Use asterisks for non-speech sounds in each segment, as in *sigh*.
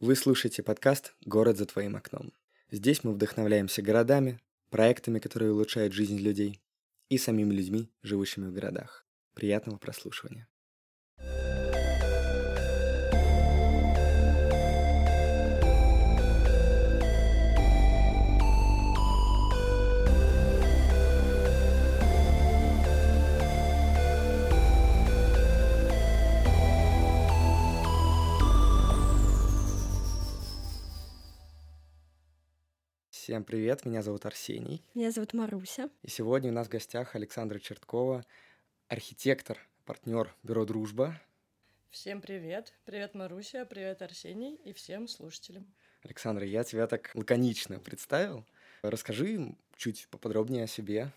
Вы слушаете подкаст «Город за твоим окном». Здесь мы вдохновляемся городами, проектами, которые улучшают жизнь людей, и самими людьми, живущими в городах. Приятного прослушивания. Всем привет, меня зовут Арсений. Меня зовут Маруся. И сегодня у нас в гостях Александра Черткова, архитектор, партнер Бюро «Дружба». Всем привет. Привет, Маруся, привет, Арсений и всем слушателям. Александра, я тебя так лаконично представил. Расскажи чуть поподробнее о себе,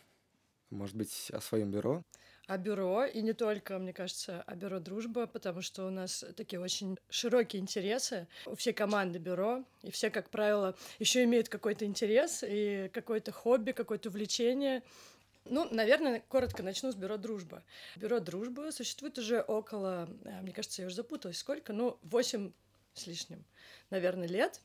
может быть, о своем бюро о бюро, и не только, мне кажется, о бюро «Дружба», потому что у нас такие очень широкие интересы у всей команды бюро, и все, как правило, еще имеют какой-то интерес и какое-то хобби, какое-то увлечение. Ну, наверное, коротко начну с бюро «Дружба». Бюро «Дружба» существует уже около, э, мне кажется, я уже запуталась, сколько, ну, восемь с лишним, наверное, лет.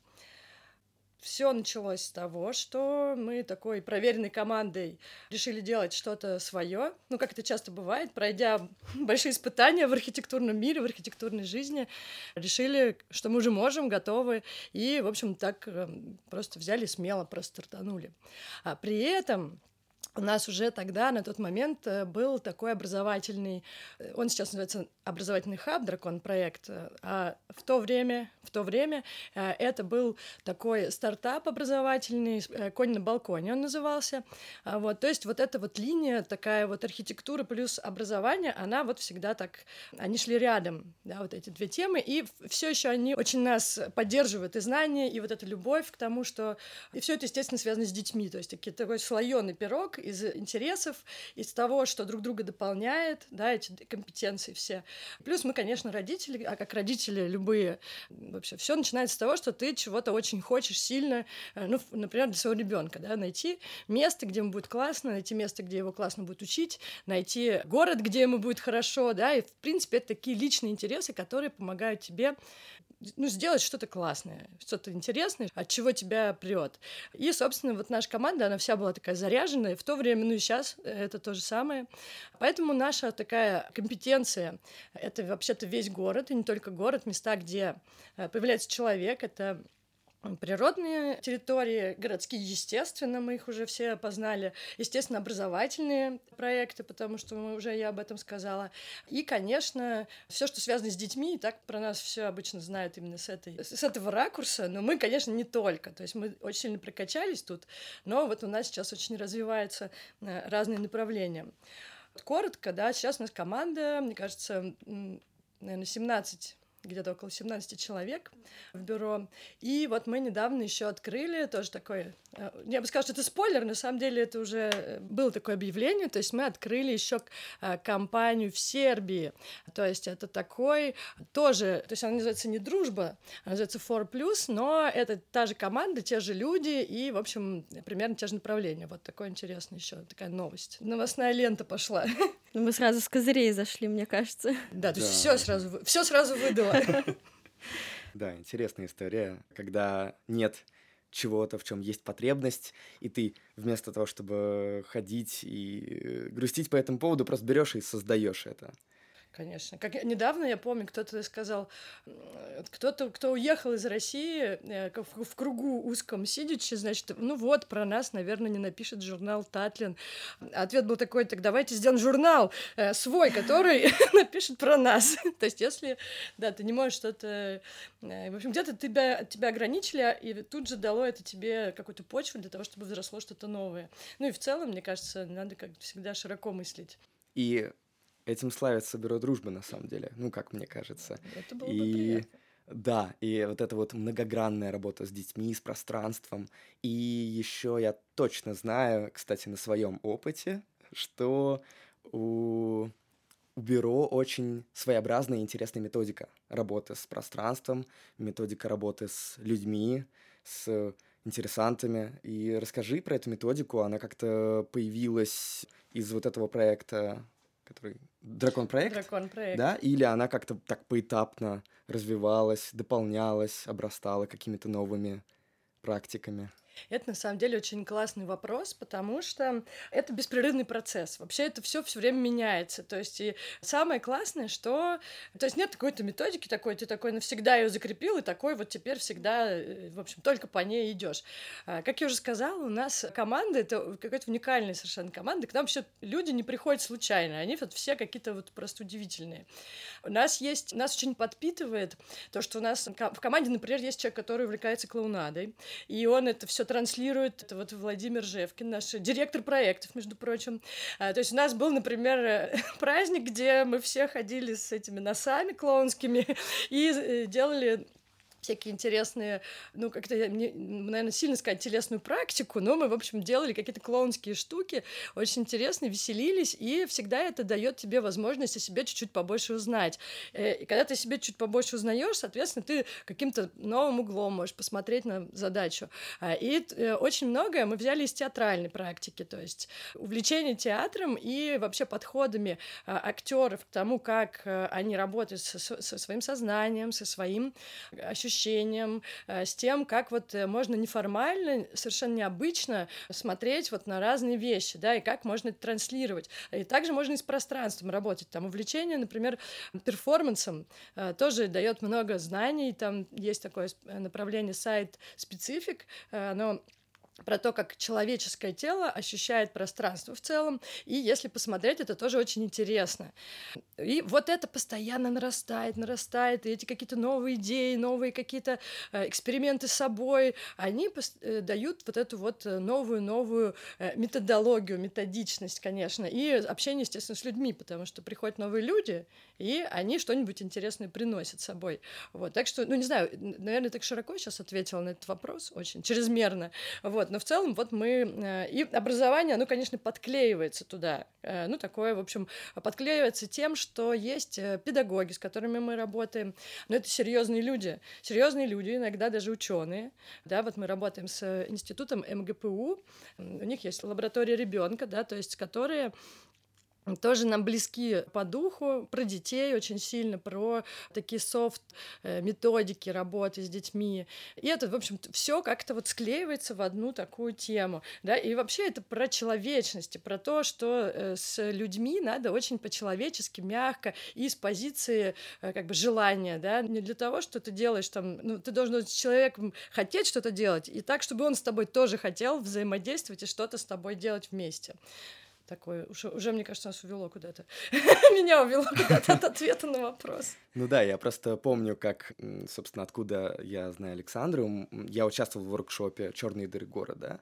Все началось с того, что мы такой проверенной командой решили делать что-то свое. Ну, как это часто бывает, пройдя *laughs* большие испытания в архитектурном мире, в архитектурной жизни, решили, что мы уже можем, готовы. И, в общем, так эм, просто взяли смело, просто стартанули. А при этом у нас уже тогда, на тот момент, э, был такой образовательный, э, он сейчас называется образовательный хаб, дракон проект, э, а в то время, в то время это был такой стартап образовательный, конь на балконе он назывался, а вот, то есть вот эта вот линия, такая вот архитектура плюс образование, она вот всегда так, они шли рядом, да, вот эти две темы, и все еще они очень нас поддерживают, и знания, и вот эта любовь к тому, что, и все это, естественно, связано с детьми, то есть такой слоеный пирог, из интересов, из того, что друг друга дополняет, да, эти компетенции все. Плюс мы, конечно, родители, а как родители любые, вообще все начинается с того, что ты чего-то очень хочешь сильно, э, ну, например, для своего ребенка, да, найти место, где ему будет классно, найти место, где его классно будет учить, найти город, где ему будет хорошо, да, и, в принципе, это такие личные интересы, которые помогают тебе ну, сделать что-то классное, что-то интересное, от чего тебя прет. И, собственно, вот наша команда, она вся была такая заряженная, в то время, ну и сейчас это то же самое. Поэтому наша такая компетенция — это вообще-то весь город, и не только город, места, где э, появляется человек, это природные территории, городские, естественно, мы их уже все познали, естественно, образовательные проекты, потому что мы уже я об этом сказала, и, конечно, все, что связано с детьми, и так про нас все обычно знают именно с, этой, с этого ракурса, но мы, конечно, не только, то есть мы очень сильно прокачались тут, но вот у нас сейчас очень развиваются э, разные направления. Коротко, да, сейчас у нас команда, мне кажется, наверное, 17 где-то около 17 человек в бюро. И вот мы недавно еще открыли тоже такой, я бы сказала, что это спойлер, на самом деле это уже э, было такое объявление, то есть мы открыли еще э, компанию в Сербии, то есть это такой тоже, то есть она называется не дружба, она называется For Plus, но это та же команда, те же люди и, в общем, примерно те же направления. Вот такой интересный еще такая новость. Новостная лента пошла. *laughs* Ну, мы сразу с козырей зашли, мне кажется. Да, то есть все сразу, все сразу выдало. *laughs* Да, интересная история, когда нет чего-то, в чем есть потребность, и ты вместо того, чтобы ходить и грустить по этому поводу, просто берешь и создаешь это. Конечно. Как недавно я помню, кто-то сказал, кто-то, кто уехал из России э, в, в кругу узком сидячи, значит, ну вот, про нас, наверное, не напишет журнал Татлин. Ответ был такой, так давайте сделаем журнал э, свой, который *laughs* напишет про нас. *laughs* То есть, если, да, ты не можешь что-то... Э, в общем, где-то тебя, тебя ограничили, и тут же дало это тебе какую-то почву для того, чтобы взросло что-то новое. Ну и в целом, мне кажется, надо как всегда широко мыслить. И Этим славится бюро дружбы, на самом деле, ну, как мне кажется. Это было и... бы приятно. Да, и вот эта вот многогранная работа с детьми, с пространством. И еще я точно знаю, кстати, на своем опыте, что у, у бюро очень своеобразная и интересная методика работы с пространством, методика работы с людьми, с интересантами. И расскажи про эту методику, она как-то появилась из вот этого проекта который Дракон проект. Дракон проект. Да, или она как-то так поэтапно развивалась, дополнялась, обрастала какими-то новыми практиками. Это на самом деле очень классный вопрос, потому что это беспрерывный процесс. Вообще это все все время меняется. То есть и самое классное, что то есть нет какой-то методики такой, ты такой навсегда ее закрепил и такой вот теперь всегда, э, в общем, только по ней идешь. А, как я уже сказала, у нас команда это какая-то уникальная совершенно команда. К нам вообще люди не приходят случайно, они вот все какие-то вот просто удивительные. У нас есть, нас очень подпитывает то, что у нас в команде, например, есть человек, который увлекается клоунадой, и он это все транслирует. Вот Владимир Жевкин, наш директор проектов, между прочим. А, то есть у нас был, например, *laughs* праздник, где мы все ходили с этими носами клоунскими *laughs* и э, делали всякие интересные, ну, как-то, наверное, сильно сказать, телесную практику, но мы, в общем, делали какие-то клоунские штуки, очень интересно, веселились, и всегда это дает тебе возможность о себе чуть-чуть побольше узнать. Э, и когда ты себе чуть побольше узнаешь, соответственно, ты каким-то новым углом можешь посмотреть на задачу. А, и э, очень многое мы взяли из театральной практики, то есть увлечение театром и вообще подходами а, актеров к тому, как э, они работают со своим сознанием, со своим ощущением ощущением, э, с тем, как вот э, можно неформально, совершенно необычно смотреть вот на разные вещи, да, и как можно это транслировать. И также можно и с пространством работать. Там увлечение, например, перформансом э, тоже дает много знаний. Там есть такое направление сайт специфик, оно про то, как человеческое тело ощущает пространство в целом. И если посмотреть, это тоже очень интересно. И вот это постоянно нарастает, нарастает. И эти какие-то новые идеи, новые какие-то э, эксперименты с собой, они э, дают вот эту вот новую-новую э, методологию, методичность, конечно. И общение, естественно, с людьми, потому что приходят новые люди, и они что-нибудь интересное приносят с собой. Вот. Так что, ну, не знаю, наверное, так широко сейчас ответила на этот вопрос, очень чрезмерно. Вот. Но в целом вот мы... Э, и образование, оно, конечно, подклеивается туда. Э, ну, такое, в общем, подклеивается тем, что есть э, педагоги, с которыми мы работаем. Но это серьезные люди. Серьезные люди, иногда даже ученые. Да, вот мы работаем с институтом МГПУ. У них есть лаборатория ребенка, да, то есть которые тоже нам близки по духу, про детей очень сильно, про такие софт э, методики работы с детьми. И это, в общем, все как-то вот склеивается в одну такую тему, да, и вообще это про человечность, про то, что э, с людьми надо очень по-человечески, мягко и с позиции э, как бы желания, да, не для того, что ты делаешь там, ну, ты должен с человеком хотеть что-то делать, и так, чтобы он с тобой тоже хотел взаимодействовать и что-то с тобой делать вместе такое. Уже, уже, мне кажется, нас увело куда-то. *laughs* Меня увело куда-то от ответа на вопрос. Ну да, я просто помню, как, собственно, откуда я знаю Александру. Я участвовал в воркшопе «Черные дыры города».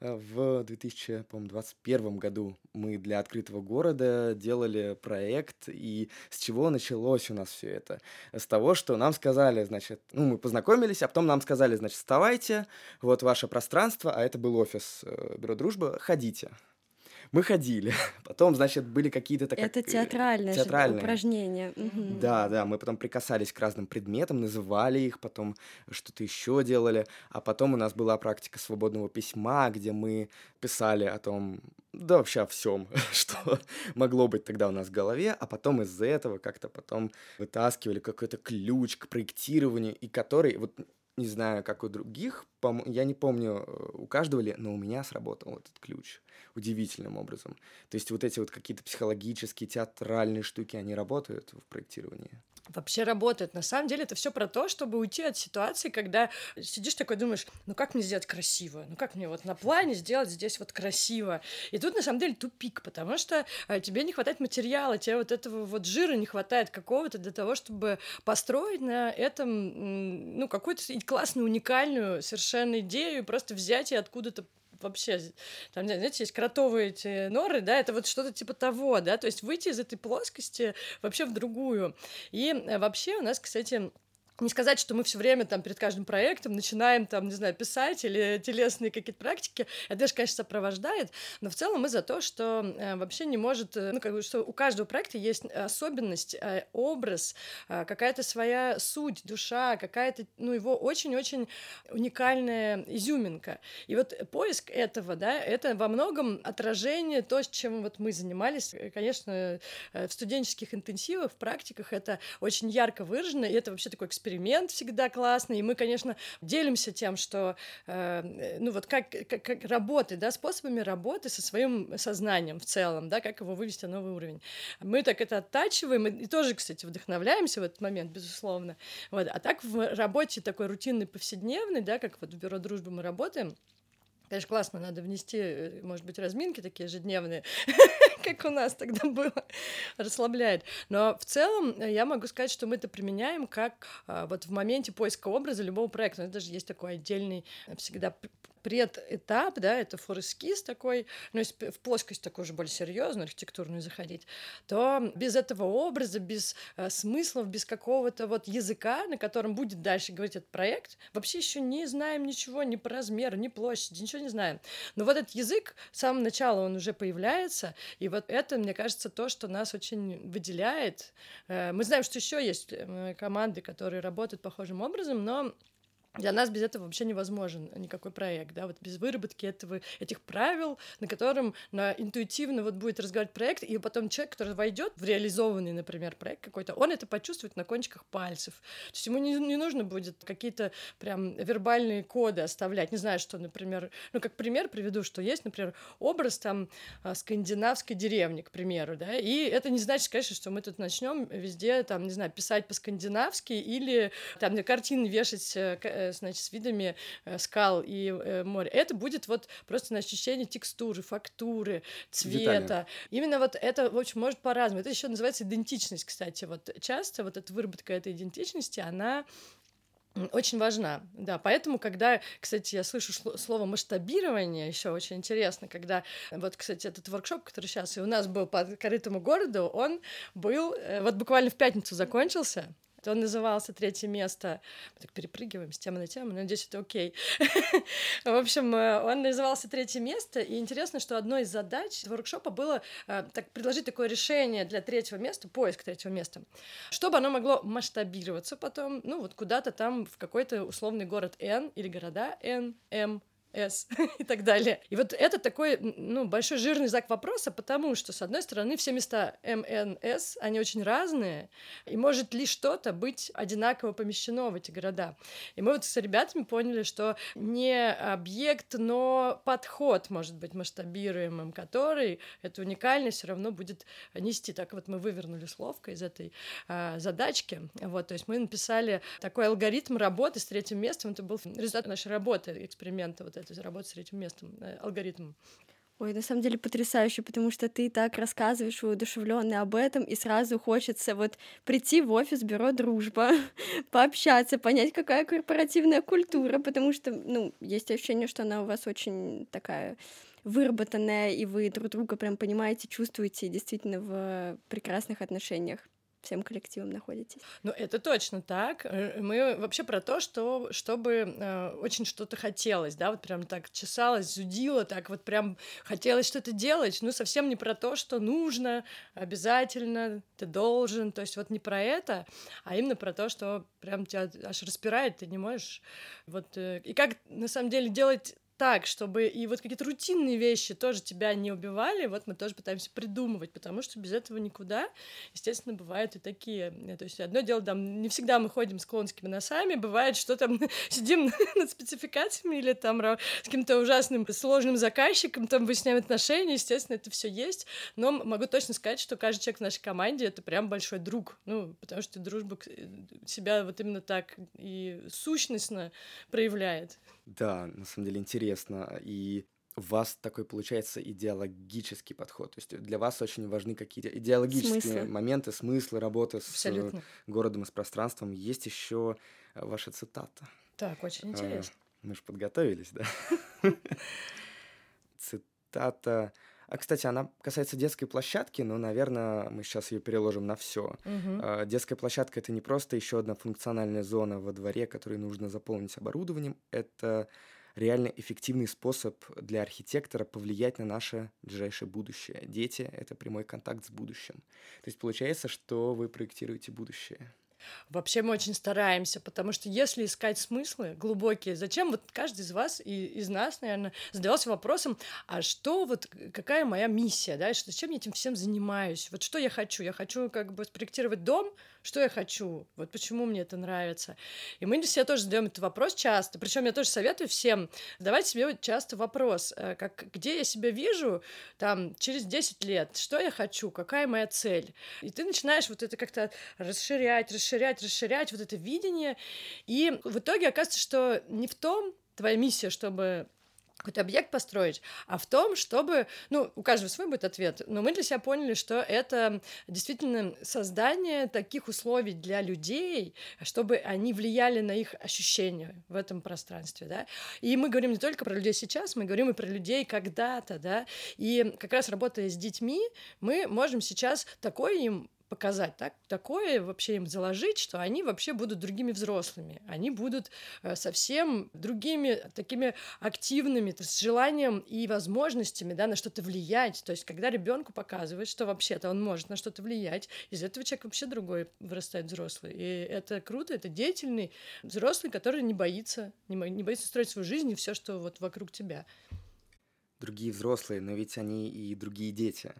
В 2021 году мы для открытого города делали проект, и с чего началось у нас все это? С того, что нам сказали, значит, ну, мы познакомились, а потом нам сказали, значит, вставайте, вот ваше пространство, а это был офис э, Бюро Дружбы, ходите. Мы ходили. *laughs* Потом, значит, были какие-то... Так, Это театральное, театральные упражнение. Угу. Да, да, мы потом прикасались к разным предметам, называли их, потом что-то еще делали. А потом у нас была практика свободного письма, где мы писали о том, да вообще о всем, *laughs* что могло быть тогда у нас в голове, а потом из этого как-то потом вытаскивали какой-то ключ к проектированию, и который, вот не знаю, как у других, я не помню, э, у каждого ли, но у меня сработал этот ключ удивительным образом. То есть вот эти вот какие-то психологические, театральные штуки, они работают в проектировании? Вообще работает. На самом деле это все про то, чтобы уйти от ситуации, когда сидишь такой, думаешь, ну как мне сделать красиво? Ну как мне вот на плане сделать здесь вот красиво? И тут на самом деле тупик, потому что э, тебе не хватает материала, тебе вот этого вот жира не хватает какого-то для того, чтобы построить на этом, ну, какую-то классную, уникальную совершенно идею, просто взять и откуда-то вообще, там, знаете, есть кротовые эти норы, да, это вот что-то типа того, да, то есть выйти из этой плоскости вообще в другую. И э, вообще у нас, кстати, не сказать, что мы все время там перед каждым проектом начинаем там, не знаю, писать или телесные какие-то практики. Это даже, конечно, сопровождает, но в целом мы за то, что э, вообще не может, э, ну, как бы, что у каждого проекта есть особенность, э, образ, э, какая-то своя суть, душа, какая-то, ну, его очень-очень уникальная изюминка. И вот поиск этого, да, это во многом отражение то, чем вот мы занимались. Конечно, э, в студенческих интенсивах, в практиках это очень ярко выражено, и это вообще такой эксперимент эксперимент всегда классный, и мы, конечно, делимся тем, что, э, ну вот как, как, как работать, да, способами работы со своим сознанием в целом, да, как его вывести на новый уровень. Мы так это оттачиваем, и, и тоже, кстати, вдохновляемся в этот момент, безусловно. Вот. А так в работе такой рутинной, повседневной, да, как вот в Бюро дружбы мы работаем, Конечно, классно, надо внести, э, может быть, разминки такие ежедневные, *laughs* как у нас тогда было, расслабляет. Но в целом э, я могу сказать, что мы это применяем как а, вот в моменте поиска образа любого проекта. Это даже есть такой отдельный э, всегда предэтап, да, это форескиз такой, ну, если в плоскость такую же более серьезную, архитектурную заходить, то без этого образа, без э, смыслов, без какого-то вот языка, на котором будет дальше говорить этот проект, вообще еще не знаем ничего ни по размеру, ни площади, ничего не знаем. Но вот этот язык, с самого начала он уже появляется, и вот это, мне кажется, то, что нас очень выделяет. Э, мы знаем, что еще есть э, команды, которые работают похожим образом, но для нас без этого вообще невозможен никакой проект, да, вот без выработки этого, этих правил, на котором на интуитивно вот будет разговаривать проект, и потом человек, который войдет в реализованный, например, проект какой-то, он это почувствует на кончиках пальцев. То есть ему не, не нужно будет какие-то прям вербальные коды оставлять. Не знаю, что, например, ну, как пример приведу, что есть, например, образ там а, скандинавской деревни, к примеру, да, и это не значит, конечно, что мы тут начнем везде, там, не знаю, писать по-скандинавски или там на картины вешать э, э, значит, с видами э, скал и э, моря. Это будет вот просто на ощущение текстуры, фактуры, цвета. Детали. Именно вот это, в общем, может по-разному. Это еще называется идентичность, кстати. Вот часто вот эта выработка этой идентичности, она очень важна, да. Поэтому, когда, кстати, я слышу слово масштабирование, еще очень интересно, когда вот, кстати, этот воркшоп, который сейчас и у нас был по корытому городу, он был э, вот буквально в пятницу закончился, он назывался «Третье место». Мы так перепрыгиваем с темы на тему, надеюсь, это окей. *laughs* В общем, э, он назывался «Третье место», и интересно, что одной из задач воркшопа было э, так, предложить такое решение для третьего места, поиск третьего места, чтобы оно могло масштабироваться потом, ну, вот куда-то там в какой-то условный город N или города N, M, с *laughs* и так далее. И вот это такой, ну, большой жирный знак вопроса, потому что, с одной стороны, все места МНС, они очень разные, и может ли что-то быть одинаково помещено в эти города. И мы вот с ребятами поняли, что не объект, но подход может быть масштабируемым, который эту уникальность все равно будет нести. Так вот мы вывернули словко из этой а, задачки. Вот, то есть мы написали такой алгоритм работы с третьим местом. Это был результат нашей работы, эксперимента вот это работать с третьим местом, э, алгоритмом. Ой, на самом деле потрясающе, потому что ты так рассказываешь воодушевленно об этом, и сразу хочется вот прийти в офис бюро дружба, *laughs* пообщаться, понять, какая корпоративная культура, потому что, ну, есть ощущение, что она у вас очень такая выработанная, и вы друг друга прям понимаете, чувствуете действительно в прекрасных отношениях всем коллективом находитесь. Ну, это точно так. Э, мы вообще про то, что чтобы э, очень что-то хотелось, да, вот прям так чесалось, зудило, так вот прям хотелось что-то делать, ну, совсем не про то, что нужно, обязательно, ты должен, то есть вот не про это, а именно про то, что прям тебя аж распирает, ты не можешь вот... Э, и как, на самом деле, делать так, чтобы и вот какие-то рутинные вещи тоже тебя не убивали, вот мы тоже пытаемся придумывать, потому что без этого никуда. Естественно, бывают и такие. То есть одно дело, там, не всегда мы ходим с клонскими носами, бывает, что там *laughs* сидим *laughs* над спецификациями или там с каким-то ужасным сложным заказчиком, там выясняем отношения, естественно, это все есть, но могу точно сказать, что каждый человек в нашей команде — это прям большой друг, ну, потому что дружба себя вот именно так и сущностно проявляет. Да, на самом деле интересно. И у вас такой получается идеологический подход. То есть для вас очень важны какие-то идеологические смыслы. моменты, смыслы работы с Абсолютно. городом и с пространством. Есть еще ваша цитата. Так, очень интересно. Мы же подготовились, да? *laughs* Цитата А, кстати, она касается детской площадки, но, наверное, мы сейчас ее переложим на все. Мгм. Детская площадка это не просто еще одна функциональная зона во дворе, которую нужно заполнить оборудованием. Это реально эффективный способ для архитектора повлиять на наше ближайшее будущее. Дети — это прямой контакт с будущим. То есть получается, что вы проектируете будущее. Вообще мы очень стараемся, потому что если искать смыслы глубокие, зачем вот каждый из вас и из нас, наверное, задавался вопросом, а что вот, какая моя миссия, да, что- зачем я этим всем занимаюсь, вот что я хочу, я хочу как бы спроектировать дом, что я хочу, вот почему мне это нравится. И мы себя тоже задаем этот вопрос часто, причем я тоже советую всем задавать себе часто вопрос, э, как, где я себя вижу там через 10 лет, что я хочу, какая моя цель. И ты начинаешь вот это как-то расширять, расширять, расширять вот это видение. И в итоге оказывается, что не в том твоя миссия, чтобы какой-то объект построить, а в том, чтобы, ну, у каждого свой будет ответ, но мы для себя поняли, что это действительно создание таких условий для людей, чтобы они влияли на их ощущения в этом пространстве, да, и мы говорим не только про людей сейчас, мы говорим и про людей когда-то, да, и как раз работая с детьми, мы можем сейчас такой им показать так, такое вообще им заложить, что они вообще будут другими взрослыми, они будут э, совсем другими, такими активными, с желанием и возможностями да, на что-то влиять. То есть когда ребенку показывают, что вообще-то он может на что-то влиять, из этого человек вообще другой вырастает взрослый. И это круто, это деятельный взрослый, который не боится, не, не боится строить свою жизнь и все, что вот вокруг тебя. Другие взрослые, но ведь они и другие дети.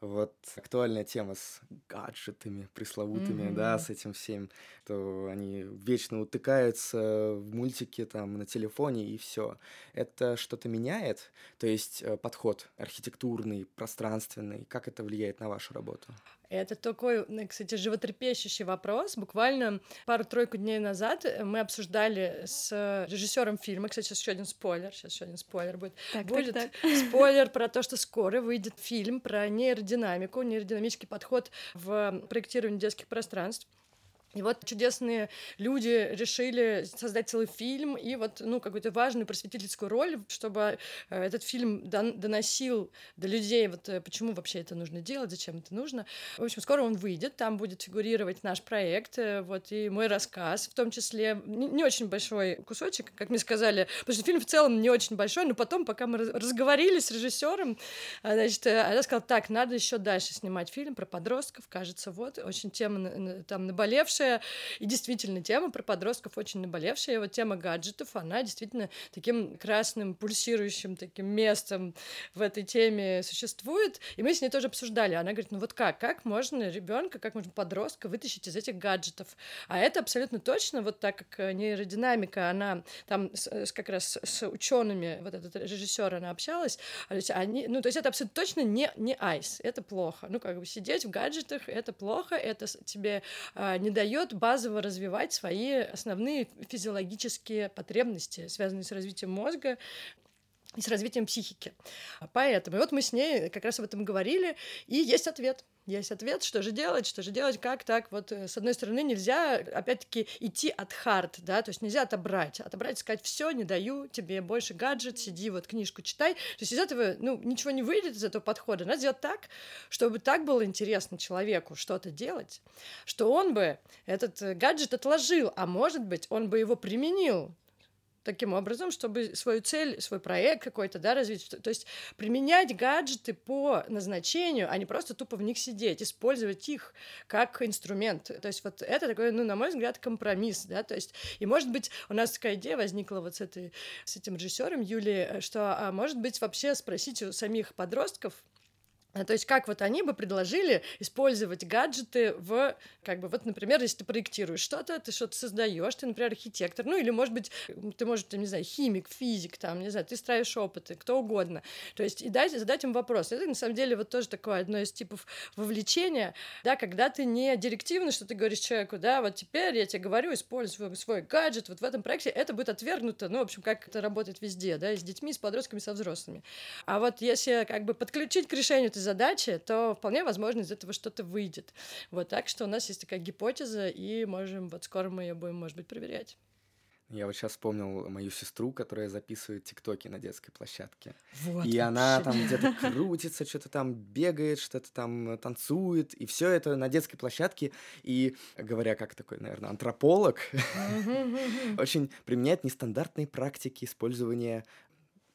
Вот актуальная тема с гаджетами пресловутыми, да, Мгм. с этим всем, то они вечно утыкаются в мультики там на телефоне и все. Это что-то меняет? То есть э, подход архитектурный, пространственный, как это влияет на вашу работу? Это такой, кстати, животрепещущий вопрос. Буквально пару-тройку дней назад э, мы обсуждали с режиссером фильма. Кстати, сейчас еще один спойлер. Сейчас еще один спойлер будет. Так, так, будет так. спойлер про то, что скоро выйдет фильм про нейродинамику, нейродинамический подход в проектировании детских пространств. И вот чудесные люди решили создать целый фильм и вот, ну, какую-то важную просветительскую роль, чтобы э, этот фильм дон- доносил до людей, вот э, почему вообще это нужно делать, зачем это нужно. В общем, скоро он выйдет, там будет фигурировать наш проект, э, вот, и мой рассказ, в том числе, не, очень большой кусочек, как мне сказали, потому что фильм в целом не очень большой, но потом, пока мы раз- разговорились с режиссером, Значит, она сказала, так, надо еще дальше снимать фильм про подростков, кажется, вот, очень тема там наболевшая, и действительно тема про подростков очень наболевшая, и вот тема гаджетов, она действительно таким красным, пульсирующим таким местом в этой теме существует, и мы с ней тоже обсуждали, она говорит, ну вот как, как можно ребенка, как можно подростка вытащить из этих гаджетов, а это абсолютно точно, вот так как э, нейродинамика, она там с- с- как раз с учеными, вот этот режиссер, она общалась, есть они, ну, то есть это абсолютно точно не, не айс, это плохо. Ну, как бы сидеть в гаджетах, это плохо, это тебе а, не дает базово развивать свои основные физиологические потребности, связанные с развитием мозга, и с развитием психики. Поэтому, и вот мы с ней как раз об этом говорили, и есть ответ. Есть ответ, что же делать, что же делать, как так. Вот, э, с одной стороны, нельзя, опять-таки, идти от хард, да, то есть нельзя отобрать. Отобрать, сказать, все, не даю тебе больше гаджет, сиди, вот книжку читай. То есть из этого, ну, ничего не выйдет из этого подхода. Надо сделать так, чтобы так было интересно человеку что-то делать, что он бы этот э, гаджет отложил, а может быть, он бы его применил таким образом, чтобы свою цель, свой проект какой-то, да, развить. То есть применять гаджеты по назначению, а не просто тупо в них сидеть, использовать их как инструмент. То есть вот это такой, ну, на мой взгляд, компромисс, да, то есть и может быть у нас такая идея возникла вот с, этой, с этим режиссером Юлией, что, а может быть, вообще спросить у самих подростков, То есть как вот они бы предложили использовать гаджеты в, как бы, вот, например, если ты проектируешь что-то, ты что-то создаешь, ты, например, архитектор, ну или, может быть, ты, может, там, не знаю, химик, физик, там, не знаю, ты строишь опыты, кто угодно. То есть и дать, задать им вопрос. Это, на самом деле, вот тоже такое одно из типов вовлечения, да, когда ты не директивно, что ты говоришь человеку, да, вот теперь я тебе говорю, используй свой, гаджет вот в этом проекте, это будет отвергнуто, ну, в общем, как это работает везде, да, с детьми, с подростками, со взрослыми. А вот если как бы подключить к решению этой задачи, то вполне возможно из этого что-то выйдет. Вот так что у нас есть такая гипотеза, и можем, вот скоро мы ее будем, может быть, проверять. Я вот сейчас вспомнил мою сестру, которая записывает тиктоки на детской площадке. Вот и она вообще. там где-то *laughs* крутится, что-то там бегает, что-то там танцует, и все это на детской площадке. И говоря как такой, наверное, антрополог, *laughs* очень применяет нестандартные практики использования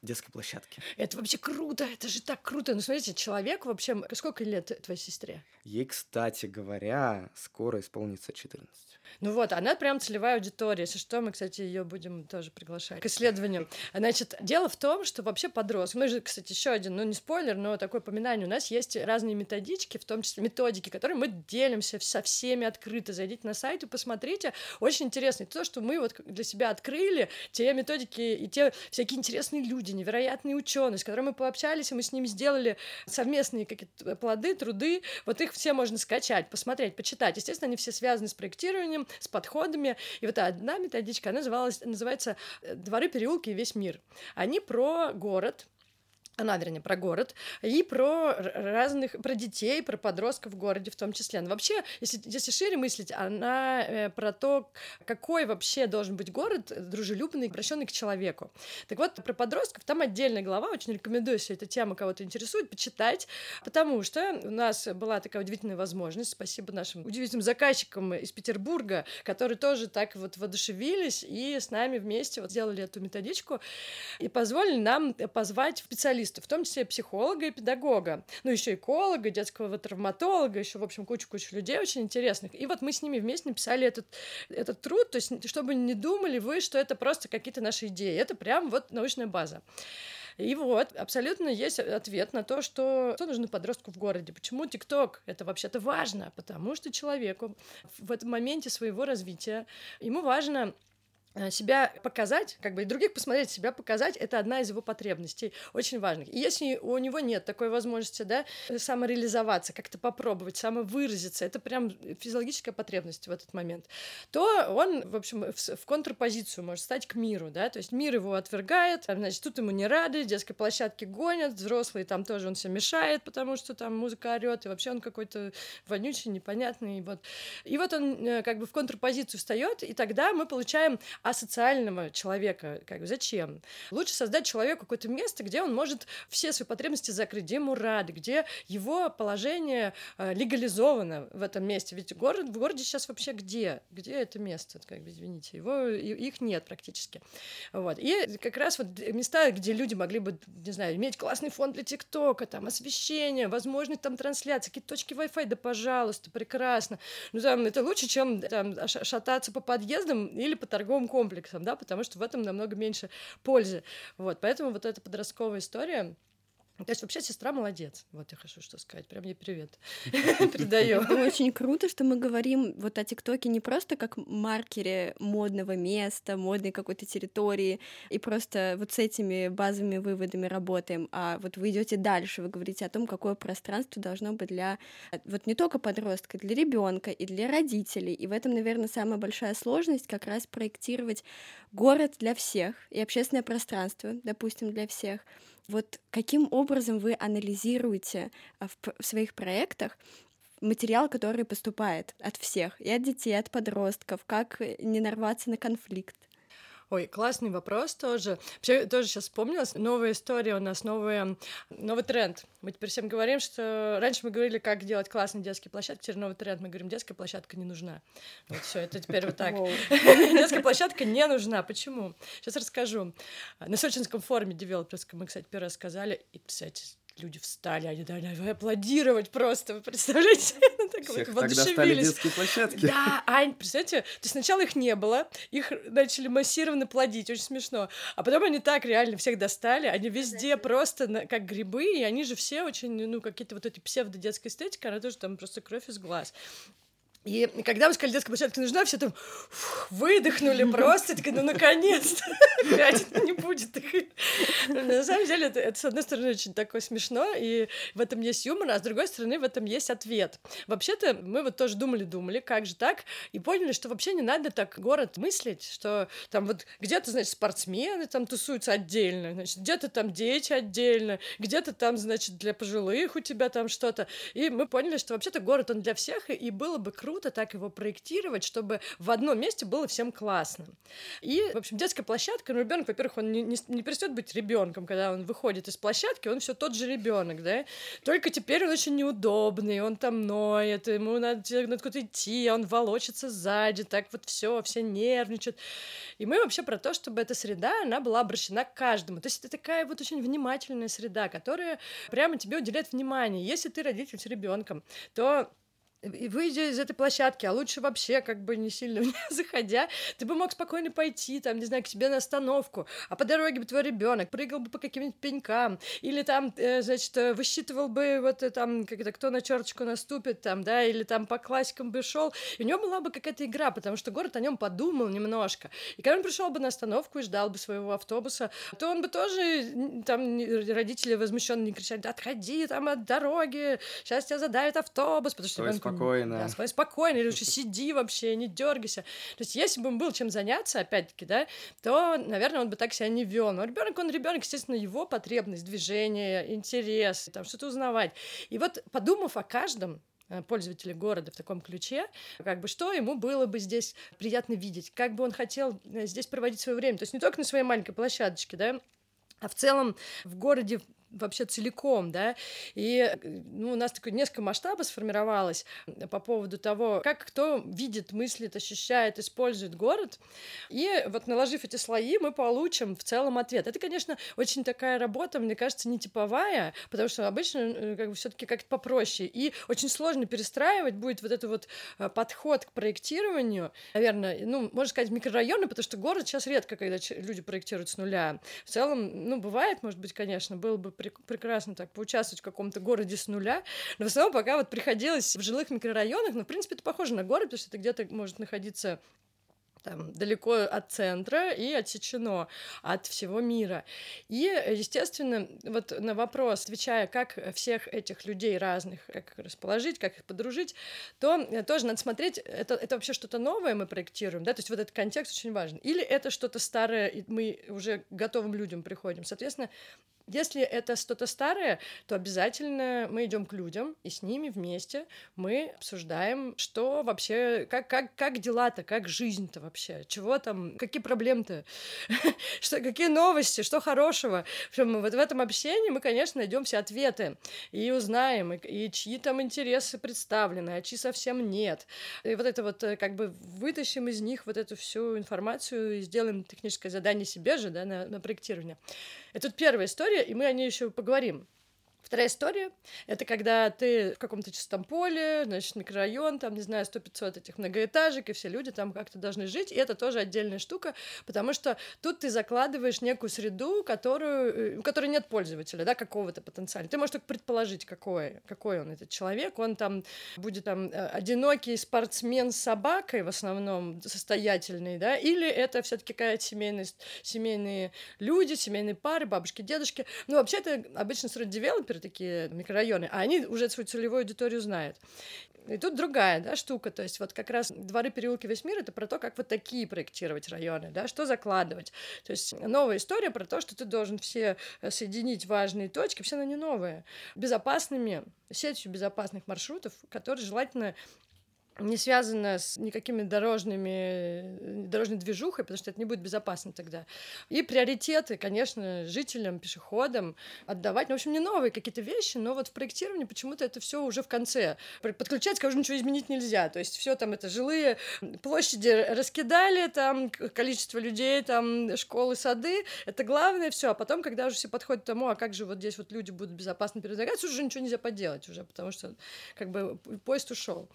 детской площадки. Это вообще круто, это же так круто. Ну, смотрите, человек вообще... Сколько лет твоей сестре? Ей, кстати говоря, скоро исполнится 14. Ну вот, она прям целевая аудитория. Если что, мы, кстати, ее будем тоже приглашать к исследованию. Значит, дело в том, что вообще подросток... Мы же, кстати, еще один, ну не спойлер, но такое упоминание. У нас есть разные методички, в том числе методики, которые мы делимся со всеми открыто. Зайдите на сайт и посмотрите. Очень интересно. И то, что мы вот для себя открыли, те методики и те всякие интересные люди, невероятные ученые, с которыми мы пообщались, и мы с ними сделали совместные какие-то плоды, труды. Вот их все можно скачать, посмотреть, почитать. Естественно, они все связаны с проектированием, с подходами. И вот одна методичка, она называлась, называется э, «Дворы, переулки и весь мир». Они про город, она, вернее, про город, и про разных, про детей, про подростков в городе в том числе. Но вообще, если, если шире мыслить, она э, про то, какой вообще должен быть город, э, дружелюбный, обращенный к человеку. Так вот, про подростков там отдельная глава, очень рекомендую, если эта тема кого-то интересует, почитать, потому что у нас была такая удивительная возможность, спасибо нашим удивительным заказчикам из Петербурга, которые тоже так вот воодушевились и с нами вместе вот сделали эту методичку и позволили нам позвать специалистов, в том числе психолога и педагога, ну еще эколога, детского травматолога, еще, в общем, кучу-кучу людей очень интересных. И вот мы с ними вместе написали этот, этот труд, то есть чтобы не думали вы, что это просто какие-то наши идеи, это прям вот научная база. И вот, абсолютно есть ответ на то, что, что нужно подростку в городе. Почему ТикТок? Это вообще-то важно, потому что человеку в этом моменте своего развития ему важно себя показать, как бы и других посмотреть, себя показать, это одна из его потребностей, очень важных. И если у него нет такой возможности, да, самореализоваться, как-то попробовать, самовыразиться, это прям физиологическая потребность в этот момент, то он, в общем, в, в контрпозицию может стать к миру, да, то есть мир его отвергает, значит, тут ему не рады, детской площадке гонят, взрослые там тоже он все мешает, потому что там музыка орет, и вообще он какой-то вонючий, непонятный, вот. И вот он э, как бы в контрпозицию встает, и тогда мы получаем асоциального человека. Как зачем? Лучше создать человеку какое-то место, где он может все свои потребности закрыть, где ему рады, где его положение э, легализовано в этом месте. Ведь город, в городе сейчас вообще где? Где это место? Как бы, извините, его, их нет практически. Вот. И как раз вот места, где люди могли бы, не знаю, иметь классный фон для ТикТока, там, освещение, возможность там трансляции, какие-то точки Wi-Fi, да пожалуйста, прекрасно. Ну, там, это лучше, чем там, шататься по подъездам или по торговым комплексам, да, потому что в этом намного меньше пользы. Вот, поэтому вот эта подростковая история, то есть вообще сестра молодец. Вот я хочу что сказать. Прям ей привет *laughs* передаю. Это очень круто, что мы говорим вот о ТикТоке не просто как маркере модного места, модной какой-то территории, и просто вот с этими базовыми выводами работаем, а вот вы идете дальше, вы говорите о том, какое пространство должно быть для вот не только подростка, для ребенка и для родителей. И в этом, наверное, самая большая сложность как раз проектировать город для всех и общественное пространство, допустим, для всех. Вот каким образом вы анализируете а, в, в своих проектах материал, который поступает от всех, и от детей, и от подростков, как э, не нарваться на конфликт? Ой, классный вопрос тоже. Вообще, тоже сейчас вспомнилась. Новая история у нас, новый, новый тренд. Мы теперь всем говорим, что... Раньше мы говорили, как делать классные детские площадки, теперь новый тренд. Мы говорим, детская площадка не нужна. Вот все, это теперь вот так. *laughs* Детская площадка не нужна. Почему? Сейчас расскажу. На Сочинском форуме девелоперском мы, кстати, первый раз сказали, и, представьте, люди встали, они давай аплодировать просто, вы представляете? Так вот Всех тогда стали детские площадки. Да, Ань, представляете, то есть сначала их не было, их начали массированно плодить, очень смешно, а потом они так реально всех достали, они везде просто на- как грибы, и они же все очень, ну, какие-то вот эти псевдо-детская эстетика, она тоже там просто кровь из глаз. И когда мы сказали, детская площадка нужна, все там фух, выдохнули просто, такая, ну, наконец-то, *laughs* ну, не будет их. На самом деле, это, это, с одной стороны, очень такое смешно, и в этом есть юмор, а с другой стороны, в этом есть ответ. Вообще-то, мы вот тоже думали-думали, как же так, и поняли, что вообще не надо так город мыслить, что там вот где-то, значит, спортсмены там тусуются отдельно, значит, где-то там дети отдельно, где-то там, значит, для пожилых у тебя там что-то. И мы поняли, что вообще-то город, он для всех, и было бы круто, маршрута, так его проектировать, чтобы в одном месте было всем классно. И, в общем, детская площадка, ну, ребенок, во-первых, он не, не, перестает быть ребенком, когда он выходит из площадки, он все тот же ребенок, да, только теперь он очень неудобный, он там ноет, ему надо, надо куда-то идти, он волочится сзади, так вот все, все нервничают. И мы вообще про то, чтобы эта среда, она была обращена к каждому. То есть это такая вот очень внимательная среда, которая прямо тебе уделяет внимание. Если ты родитель с ребенком, то и выйдя из этой площадки, а лучше вообще как бы не сильно *laughs* в нее заходя, ты бы мог спокойно пойти, там, не знаю, к тебе на остановку, а по дороге бы твой ребенок прыгал бы по каким-нибудь пенькам, или там, э, значит, э, высчитывал бы вот э, там, когда кто на черточку наступит, там, да, или там по классикам бы шел, и у него была бы какая-то игра, потому что город о нем подумал немножко. И когда он пришел бы на остановку и ждал бы своего автобуса, то он бы тоже, там, родители возмущенно не кричали, да отходи там от дороги, сейчас тебя задавит автобус, потому что спокойно. Да, спой спокойно, или лучше сиди вообще, не дергайся. То есть, если бы ему было чем заняться, опять-таки, да, то, наверное, он бы так себя не вел. Но ребенок, он ребенок, естественно, его потребность, движение, интерес, там что-то узнавать. И вот, подумав о каждом, э, пользователя города в таком ключе, как бы что ему было бы здесь приятно видеть, как бы он хотел э, здесь проводить свое время. То есть не только на своей маленькой площадочке, да, а в целом в городе вообще целиком, да, и ну, у нас такое несколько масштабов сформировалось по поводу того, как кто видит, мыслит, ощущает, использует город, и вот наложив эти слои, мы получим в целом ответ. Это, конечно, очень такая работа, мне кажется, не типовая, потому что обычно э, как бы все таки как-то попроще, и очень сложно перестраивать будет вот этот вот э, подход к проектированию, наверное, ну, можно сказать, микрорайоны, потому что город сейчас редко, когда люди проектируют с нуля. В целом, ну, бывает, может быть, конечно, было бы прекрасно так поучаствовать в каком-то городе с нуля. Но в основном пока вот приходилось в жилых микрорайонах, но, в принципе, это похоже на город, потому что это где-то может находиться там, далеко от центра и отсечено от всего мира. И, естественно, вот на вопрос, отвечая, как всех этих людей разных, как расположить, как их подружить, то тоже надо смотреть, это, это вообще что-то новое мы проектируем, да, то есть вот этот контекст очень важен. Или это что-то старое, и мы уже готовым людям приходим. Соответственно, если это что-то старое, то обязательно мы идем к людям, и с ними вместе мы обсуждаем, что вообще, как, как, как дела-то, как жизнь-то вообще, чего там, какие проблемы-то, *laughs* что, какие новости, что хорошего. Причем вот в этом общении мы, конечно, найдем все ответы и узнаем, и, и чьи там интересы представлены, а чьи совсем нет. И вот это вот э, как бы вытащим из них вот эту всю информацию и сделаем техническое задание себе же, да, на, на проектирование. Это тут первая история, и мы о ней еще поговорим. Вторая история — это когда ты в каком-то чистом поле, значит, микрорайон, там, не знаю, 100-500 этих многоэтажек, и все люди там как-то должны жить, и это тоже отдельная штука, потому что тут ты закладываешь некую среду, которую, э, у которой нет пользователя, да, какого-то потенциала. Ты можешь только предположить, какой, какой он, этот человек. Он там будет там э, одинокий спортсмен с собакой, в основном состоятельный, да, или это все таки какая-то семейность, семейные люди, семейные пары, бабушки, дедушки. Ну, вообще это обычно среди девелопер, такие микрорайоны, а они уже свою целевую аудиторию знают. И тут другая да, штука, то есть вот как раз дворы, переулки, весь мир — это про то, как вот такие проектировать районы, да, что закладывать. То есть новая история про то, что ты должен все э, соединить важные точки, все не новые, безопасными, сетью безопасных маршрутов, которые желательно не связано с никакими дорожными, дорожной движухой, потому что это не будет безопасно тогда. И приоритеты, конечно, жителям, пешеходам отдавать. Ну, в общем, не новые какие-то вещи, но вот в проектировании почему-то это все уже в конце. Подключать, скажу, ничего изменить нельзя. То есть все там это жилые площади раскидали, там количество людей, там школы, сады. Это главное все. А потом, когда уже все подходят к тому, а как же вот здесь вот люди будут безопасно передвигаться, уже ничего нельзя поделать уже, потому что как бы поезд ушел.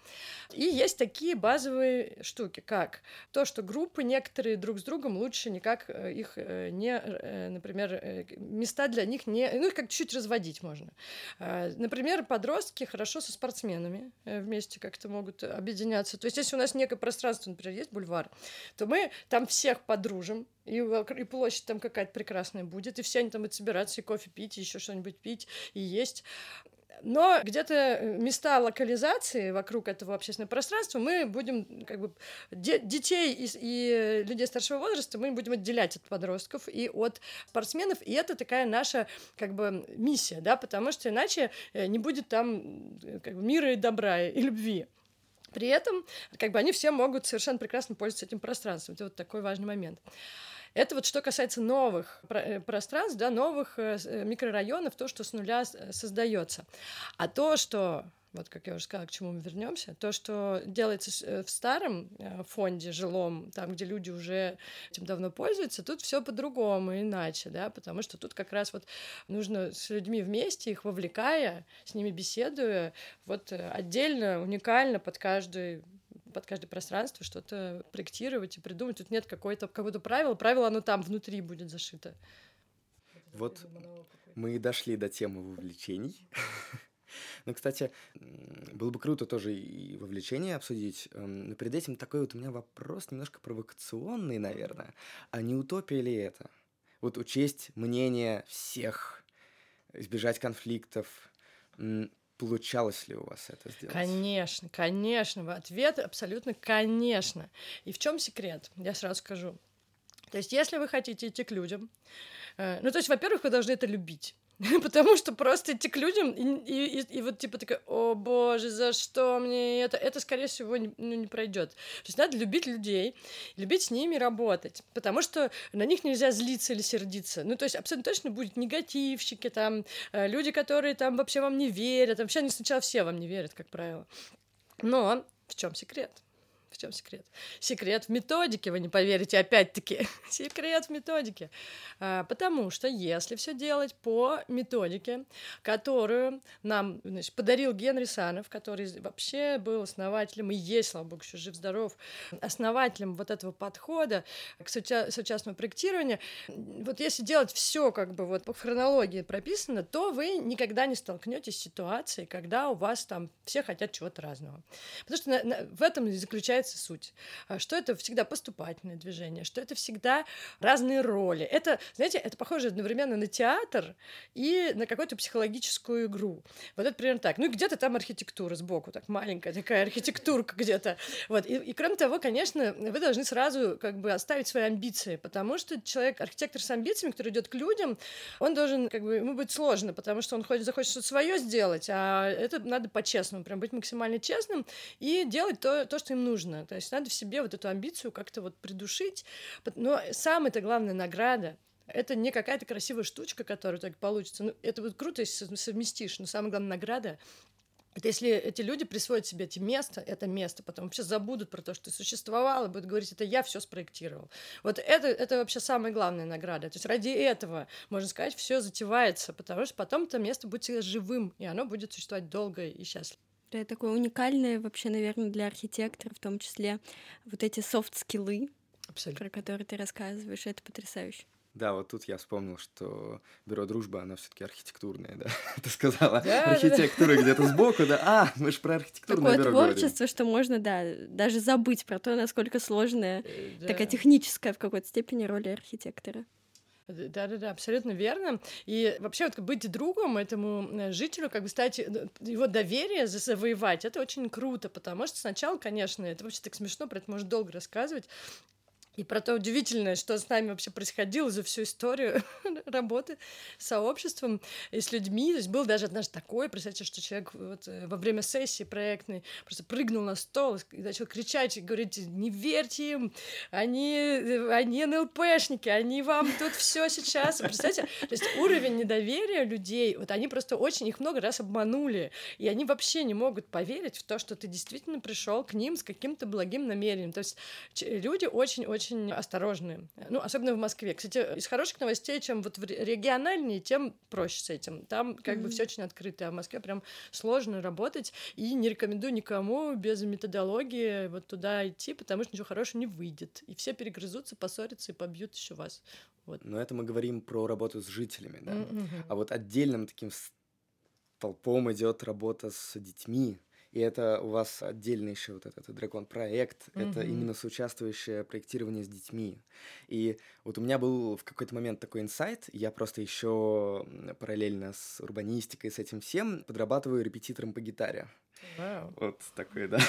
И есть такие базовые штуки, как то, что группы некоторые друг с другом лучше никак э, их э, не, э, например, места для них не, ну их как чуть разводить можно. Например, подростки хорошо со спортсменами вместе как-то могут объединяться. То есть, если у нас некое пространство, например, есть бульвар, то мы там всех подружим, и, и площадь там какая-то прекрасная будет, и все они там будут собираться, и кофе пить, и еще что-нибудь пить, и есть. Но где-то э, места локализации вокруг этого общественного пространства мы будем как бы де- детей и, и людей старшего возраста мы будем отделять от подростков и от спортсменов, и это такая наша как бы миссия, да, потому что иначе э, не будет там как бы мира и добра и любви. При этом, как бы они все могут совершенно прекрасно пользоваться этим пространством. Это вот такой важный момент. Это вот что касается новых э, пространств, да, новых э, э, микрорайонов, то, что с нуля создается. А то, что вот как я уже сказала, к чему мы вернемся, то, что делается в старом фонде жилом, там, где люди уже этим давно пользуются, тут все по-другому, иначе, да, потому что тут как раз вот нужно с людьми вместе, их вовлекая, с ними беседуя, вот отдельно, уникально под каждый под каждое пространство что-то проектировать и придумать. Тут нет какой-то какого-то правила. Правило, оно там внутри будет зашито. Вот мы дошли до темы вовлечений. *laughs* Ну, кстати, было бы круто тоже и вовлечение обсудить. Эм, но перед этим такой вот у меня вопрос немножко провокационный, наверное. А не утопия ли это? Вот учесть мнение всех, избежать конфликтов, Получалось ли у вас это сделать? Конечно, конечно. Ответ абсолютно конечно. И в чем секрет? Я сразу скажу. То есть, если вы хотите идти к людям, э, ну, то есть, во-первых, вы должны это любить. *laughs* Потому что просто идти к людям и, и, и, и вот типа такая, о боже, за что мне это? Это, скорее всего, не, ну, не пройдет. То есть надо любить людей, любить с ними работать, потому что на них нельзя злиться или сердиться. Ну, то есть абсолютно точно будут негативщики, там, э, люди, которые там вообще вам не верят. Вообще они сначала все вам не верят, как правило. Но в чем секрет? В чем секрет? Секрет в методике, вы не поверите, опять-таки. *laughs* секрет в методике. А, потому что если все делать по методике, которую нам значит, подарил Генри Санов, который вообще был основателем и есть, слава богу, еще жив-здоров, основателем вот этого подхода к соуча- соучастному проектированию, вот если делать все как бы вот по хронологии прописано, то вы никогда не столкнетесь с ситуацией, когда у вас там все хотят чего-то разного. Потому что на, на, в этом заключается заключается суть. А что это всегда поступательное движение, что это всегда разные роли. Это, знаете, это похоже одновременно на театр и на какую-то психологическую игру. Вот это примерно так. Ну и где-то там архитектура сбоку, так маленькая такая архитектурка где-то. Вот. И, и кроме того, конечно, вы должны сразу как бы оставить свои амбиции, потому что человек, архитектор с амбициями, который идет к людям, он должен, как бы, ему будет сложно, потому что он хочет, захочет что-то свое сделать, а это надо по-честному, прям быть максимально честным и делать то, то, что им нужно нужно. То есть надо в себе вот эту амбицию как-то вот придушить. Но самая-то главная награда это не какая-то красивая штучка, которая так получится. Ну, это вот круто, если совместишь, но самая главная награда это если эти люди присвоят себе эти место, это место, потом вообще забудут про то, что ты существовал, будут говорить, это я все спроектировал. Вот это, это вообще самая главная награда. То есть ради этого, можно сказать, все затевается, потому что потом это место будет всегда живым, и оно будет существовать долго и счастливо. Это такое уникальное вообще, наверное, для архитектора, в том числе вот эти софт-скиллы, про которые ты рассказываешь, это потрясающе. Да, вот тут я вспомнил, что бюро дружба, оно все-таки архитектурное, да. *laughs* Ты сказала, да, архитектура да. где-то сбоку, да. А, мы же про архитектурное Такое бюро творчество, говорим. что можно, да, даже забыть про то, насколько сложная, э, да. такая техническая в какой-то степени роль архитектора. Да-да-да, абсолютно верно. И вообще вот быть другом этому э, жителю, как бы стать, э, его доверие завоевать, это очень круто, потому что сначала, конечно, это вообще так смешно, про это можно долго рассказывать, и про то удивительное, что с нами вообще происходило за всю историю *laughs* работы с сообществом и с людьми. То есть был даже однажды такой, представьте, что человек вот э, во время сессии проектной просто прыгнул на стол и начал кричать и говорить, не верьте им, они, э, они НЛПшники, они вам тут все сейчас. Представьте, то есть уровень недоверия людей, вот они просто очень, их много раз обманули, и они вообще не могут поверить в то, что ты действительно пришел к ним с каким-то благим намерением. То есть люди очень-очень очень осторожны. Ну, особенно в Москве. Кстати, из хороших новостей, чем вот в региональнее, тем проще с этим. Там как mm-hmm. бы все очень открыто, а в Москве прям сложно работать. И не рекомендую никому без методологии вот туда идти, потому что ничего хорошего не выйдет. И все перегрызутся, поссорятся и побьют еще вас. Вот. Но это мы говорим про работу с жителями, да. Mm-hmm. А вот отдельным таким толпом идет работа с детьми, и это у вас отдельный еще вот этот, этот дракон проект, mm-hmm. это именно соучаствующее проектирование с детьми. И вот у меня был в какой-то момент такой инсайт, я просто еще параллельно с урбанистикой, с этим всем подрабатываю репетитором по гитаре. Wow. Вот такой, да.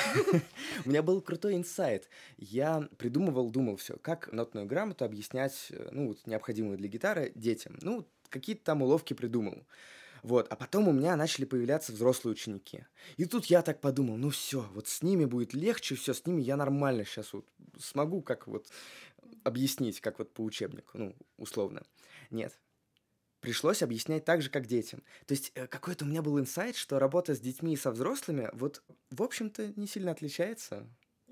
*laughs* У меня был крутой инсайт. Я придумывал, думал все, как нотную грамоту объяснять, э, ну, вот, необходимую для гитары детям. Ну, какие-то там уловки придумал. Вот, а потом у меня начали появляться взрослые ученики. И тут я так подумал, ну все, вот с ними будет легче, все, с ними я нормально сейчас вот смогу как вот объяснить, как вот по учебнику, ну, условно. Нет, пришлось объяснять так же, как детям. То есть э, какой-то у меня был инсайт, что работа с детьми и со взрослыми вот, в общем-то, не сильно отличается.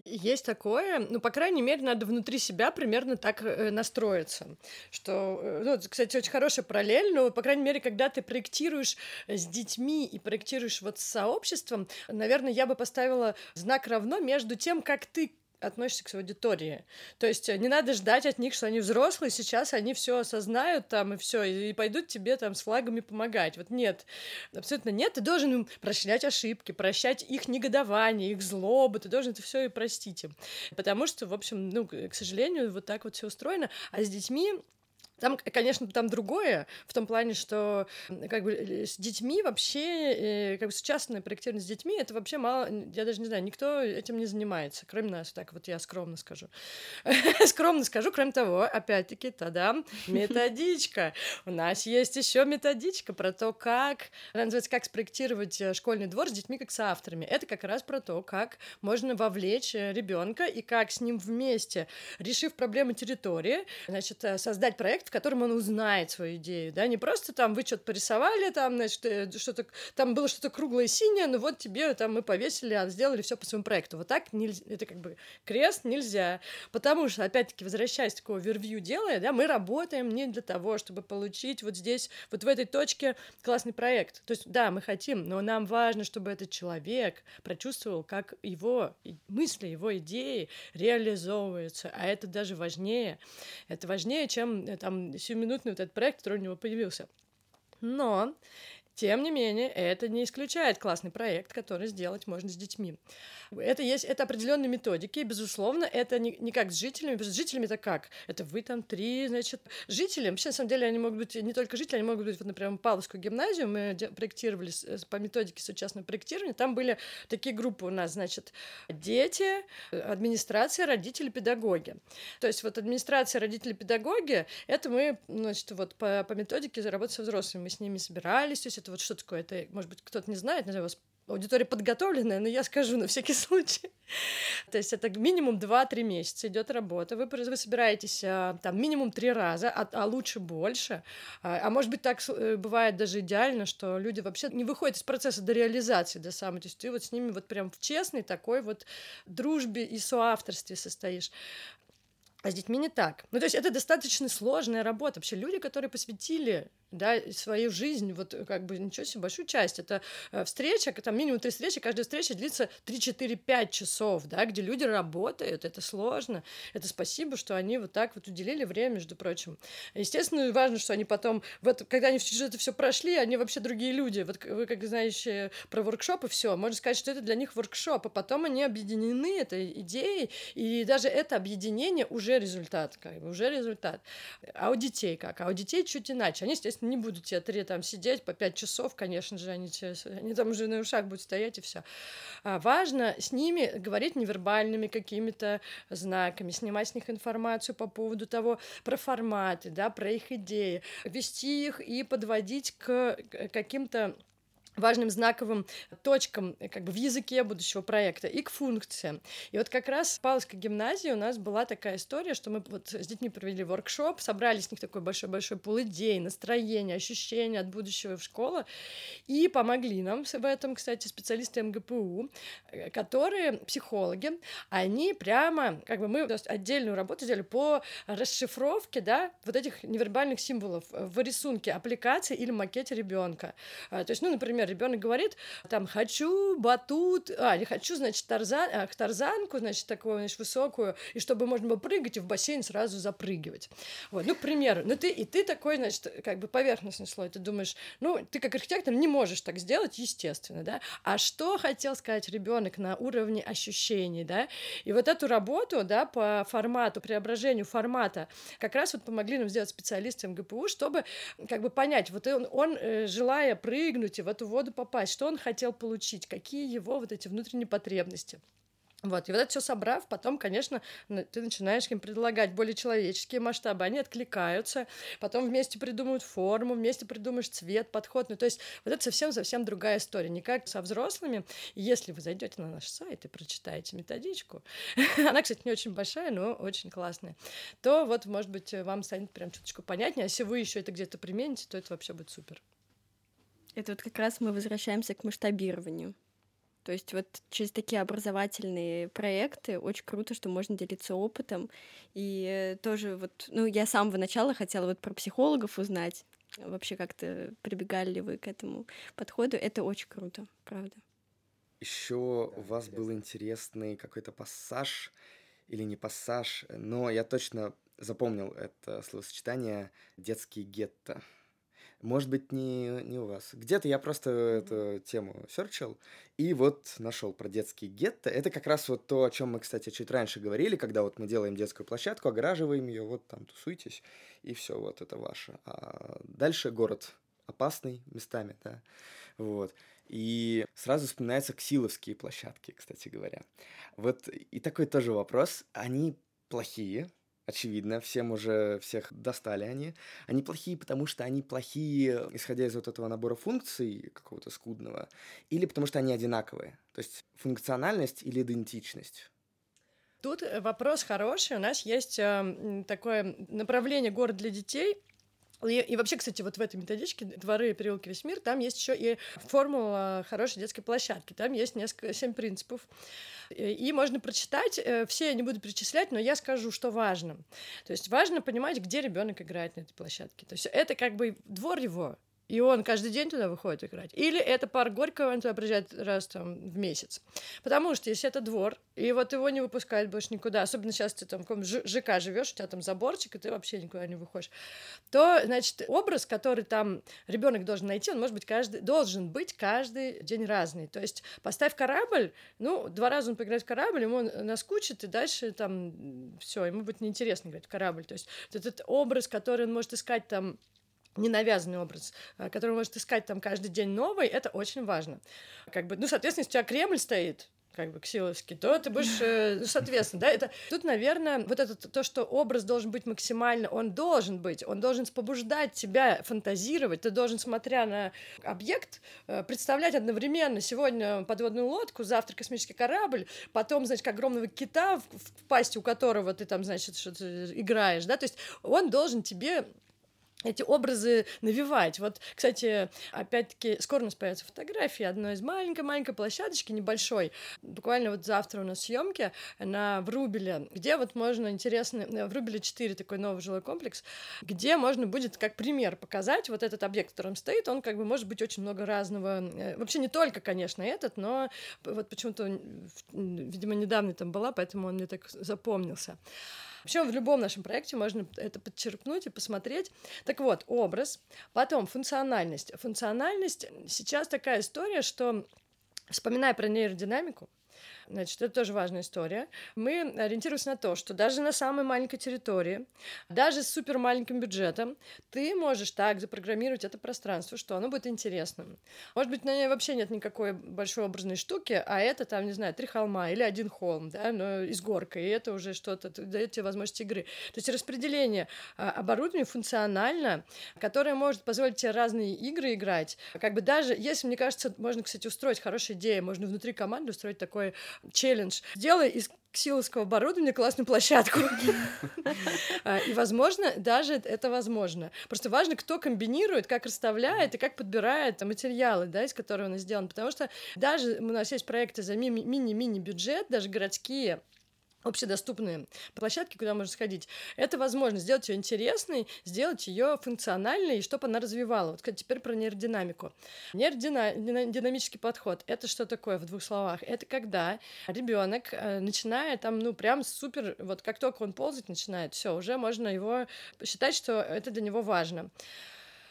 Есть такое, ну, по крайней мере, надо внутри себя примерно так э, настроиться, что, э, ну, кстати, очень хорошая параллель, но, по крайней мере, когда ты проектируешь с детьми и проектируешь вот с сообществом, наверное, я бы поставила знак равно между тем, как ты относишься к аудитории. То есть э, не надо ждать от них, что они взрослые, сейчас они все осознают там и все, и пойдут тебе там с флагами помогать. Вот нет, абсолютно нет. Ты должен им прощать ошибки, прощать их негодование, их злобы, ты должен это все и простить им. Потому что, в общем, ну, к сожалению, вот так вот все устроено. А с детьми там, конечно, там другое, в том плане, что как бы с детьми вообще, э, как бы сучасное проектирование с детьми, это вообще мало, я даже не знаю, никто этим не занимается, кроме нас, так вот я скромно скажу. *laughs* скромно скажу, кроме того, опять-таки, тогда методичка. У нас есть еще методичка про то, как, она называется «Как спроектировать э, школьный двор с детьми как с авторами». Это как раз про то, как можно вовлечь э, ребенка и как с ним вместе, решив проблему территории, значит, создать проект, котором он узнает свою идею, да, не просто там вы что-то порисовали, там, значит, э, что-то, там было что-то круглое синее, ну вот тебе там мы повесили, а сделали все по своему проекту. Вот так нельзя, это как бы крест нельзя, потому что, опять-таки, возвращаясь к такого овервью делая, да, мы работаем не для того, чтобы получить вот здесь, вот в этой точке классный проект. То есть, да, мы хотим, но нам важно, чтобы этот человек прочувствовал, как его мысли, его идеи реализовываются, а это даже важнее. Это важнее, чем э, там там сиюминутный вот этот проект, который у него появился. Но тем не менее, это не исключает классный проект, который сделать можно с детьми. Это есть, это определенные методики, и, безусловно, это не, не как с жителями, с жителями это как? Это вы там три, значит, жители, вообще, на самом деле, они могут быть не только жители, они могут быть, вот, например, Павловскую гимназию мы проектировали по методике сучасного проектирования, там были такие группы у нас, значит, дети, администрация, родители, педагоги. То есть вот администрация, родители, педагоги, это мы, значит, вот по, по методике работы со взрослыми, мы с ними собирались, то есть это вот что такое, это, может быть, кто-то не знает, знаю, у вас аудитория подготовленная, но я скажу на всякий *laughs* случай. То есть это минимум 2-3 месяца идет работа. Вы, вы собираетесь а, там минимум 3 раза, а, а лучше больше. А, а может быть так э, бывает даже идеально, что люди вообще не выходят из процесса до реализации, до самой. То есть ты вот с ними вот прям в честной такой вот дружбе и соавторстве состоишь. А с детьми не так. Ну, то есть это достаточно сложная работа. Вообще люди, которые посвятили да, свою жизнь, вот как бы ничего себе, большую часть. Это э, встреча, там минимум три встречи, каждая встреча длится 3-4-5 часов, да, где люди работают, это сложно. Это спасибо, что они вот так вот уделили время, между прочим. Естественно, важно, что они потом, вот, когда они это все прошли, они вообще другие люди. Вот вы, как знаете про воркшопы, все, можно сказать, что это для них воркшоп, а потом они объединены этой идеей, и даже это объединение уже результат, как бы, уже результат. А у детей как? А у детей чуть иначе. Они, естественно, не будут те три там сидеть по пять часов, конечно же, они, они там уже на ушах будут стоять и все. А важно с ними говорить невербальными какими-то знаками, снимать с них информацию по поводу того, про форматы, да, про их идеи, вести их и подводить к каким-то важным знаковым точкам э, как бы в языке будущего проекта и к функциям. И вот как раз в Павловской гимназии у нас была такая история, что мы вот с детьми провели воркшоп, собрали с них такой большой-большой пул идей, настроения, ощущения от будущего в школу, и помогли нам в этом, кстати, специалисты МГПУ, э, которые психологи, они прямо, как бы мы отдельную работу сделали по расшифровке, да, вот этих невербальных символов в рисунке аппликации или макете ребенка. А, то есть, ну, например, например, ребенок говорит, там, хочу батут, а, не хочу, значит, тарзан, а, тарзанку, значит, такую, значит, высокую, и чтобы можно было прыгать и в бассейн сразу запрыгивать. Вот, ну, к примеру, ну, ты, и ты такой, значит, как бы поверхностный слой, ты думаешь, ну, ты как архитектор не можешь так сделать, естественно, да, а что хотел сказать ребенок на уровне ощущений, да, и вот эту работу, да, по формату, преображению формата, как раз вот помогли нам сделать специалисты МГПУ, чтобы, как бы, понять, вот он, он э, желая прыгнуть и в эту воду попасть, что он хотел получить, какие его вот эти внутренние потребности. Вот, и вот это все собрав, потом, конечно, ты начинаешь им предлагать более человеческие масштабы, они откликаются, потом вместе придумывают форму, вместе придумаешь цвет, подход, ну, то есть вот это совсем-совсем другая история, не как со взрослыми. Если вы зайдете на наш сайт и прочитаете методичку, *laughs* она, кстати, не очень большая, но очень классная, то вот, может быть, вам станет прям чуточку понятнее, а если вы еще это где-то примените, то это вообще будет супер. Это вот как раз мы возвращаемся к масштабированию. То есть вот через такие образовательные проекты очень круто, что можно делиться опытом. И тоже вот, ну, я с самого начала хотела вот про психологов узнать. Вообще как-то прибегали ли вы к этому подходу. Это очень круто, правда. Еще у вас был интересный какой-то пассаж или не пассаж, но я точно запомнил это словосочетание «детский гетто». Может быть, не, не у вас. Где-то я просто эту тему серчил, и вот нашел про детский гетто. Это как раз вот то, о чем мы, кстати, чуть раньше говорили, когда вот мы делаем детскую площадку, огораживаем ее, вот там тусуйтесь, и все, вот это ваше. А дальше город опасный местами, да, вот. И сразу вспоминаются ксиловские площадки, кстати говоря. Вот и такой тоже вопрос. Они плохие, очевидно, всем уже всех достали они. Они плохие, потому что они плохие, исходя из вот этого набора функций какого-то скудного, или потому что они одинаковые. То есть функциональность или идентичность. Тут э, вопрос хороший. У нас есть э, такое направление «Город для детей», и, и вообще, кстати, вот в этой методичке «Дворы, переулки, весь мир» там есть еще и формула хорошей детской площадки. Там есть несколько, семь принципов. И можно прочитать, э, все я не буду перечислять, но я скажу, что важно. То есть важно понимать, где ребенок играет на этой площадке. То есть это как бы двор его, и он каждый день туда выходит играть. Или это парк Горького, он туда приезжает раз там в месяц. Потому что если это двор, и вот его не выпускают больше никуда, особенно сейчас ты там в каком ЖК живешь, у тебя там заборчик, и ты вообще никуда не выходишь, то, значит, образ, который там ребенок должен найти, он может быть каждый, должен быть каждый день разный. То есть поставь корабль, ну, два раза он поиграет в корабль, ему наскучит, и дальше там все, ему будет неинтересно играть в корабль. То есть этот образ, который он может искать там ненавязанный образ, э, который может искать там каждый день новый, это очень важно. Как бы, ну, соответственно, если у тебя Кремль стоит, как бы ксиловский, то ты будешь, э, *laughs* ну, соответственно, да, это тут, наверное, вот это то, что образ должен быть максимально, он должен быть, он должен побуждать тебя фантазировать, ты должен, смотря на объект, э, представлять одновременно сегодня подводную лодку, завтра космический корабль, потом, значит, огромного кита, в, в пасти у которого ты там, значит, что-то играешь, да, то есть он должен тебе эти образы навевать. Вот, кстати, опять-таки, скоро у нас появятся фотографии одной из маленькой-маленькой площадочки, небольшой. Буквально вот завтра у нас съемки на Врубеле, где вот можно интересно... Э, Врубеле 4 такой новый жилой комплекс, где можно будет как пример показать вот этот объект, в котором стоит, он как бы может быть очень много разного. Э, вообще не только, конечно, этот, но вот почему-то, видимо, недавно там была, поэтому он мне так запомнился. Вообще в любом нашем проекте можно это подчеркнуть и посмотреть. Так вот, образ, потом функциональность. Функциональность сейчас такая история, что Вспоминая про нейродинамику, Значит, это тоже важная история. Мы ориентируемся на то, что даже на самой маленькой территории, даже с супер маленьким бюджетом, ты можешь так запрограммировать это пространство, что оно будет интересным. Может быть, на ней вообще нет никакой большой образной штуки, а это там, не знаю, три холма или один холм, да, но из горка, и это уже что-то дает тебе возможность игры. То есть распределение а, оборудования функционально, которое может позволить тебе разные игры играть. Как бы даже, если, мне кажется, можно, кстати, устроить хорошая идея, можно внутри команды устроить такой челлендж. Сделай из ксиловского оборудования классную площадку. *laughs* А, и, возможно, даже это возможно. Просто важно, кто комбинирует, как расставляет и как подбирает материалы, да, из которых он сделан. Потому что даже у нас есть проекты за мини-мини бюджет, даже городские, общедоступные площадки, куда можно сходить. Это возможно сделать ее интересной, сделать ее функциональной, и чтобы она развивала. Вот теперь про нейродинамику. Нейродинамический подход — это что такое в двух словах? Это когда ребенок э, начинает там, ну, прям супер, вот как только он ползать начинает, все, уже можно его считать, что это для него важно.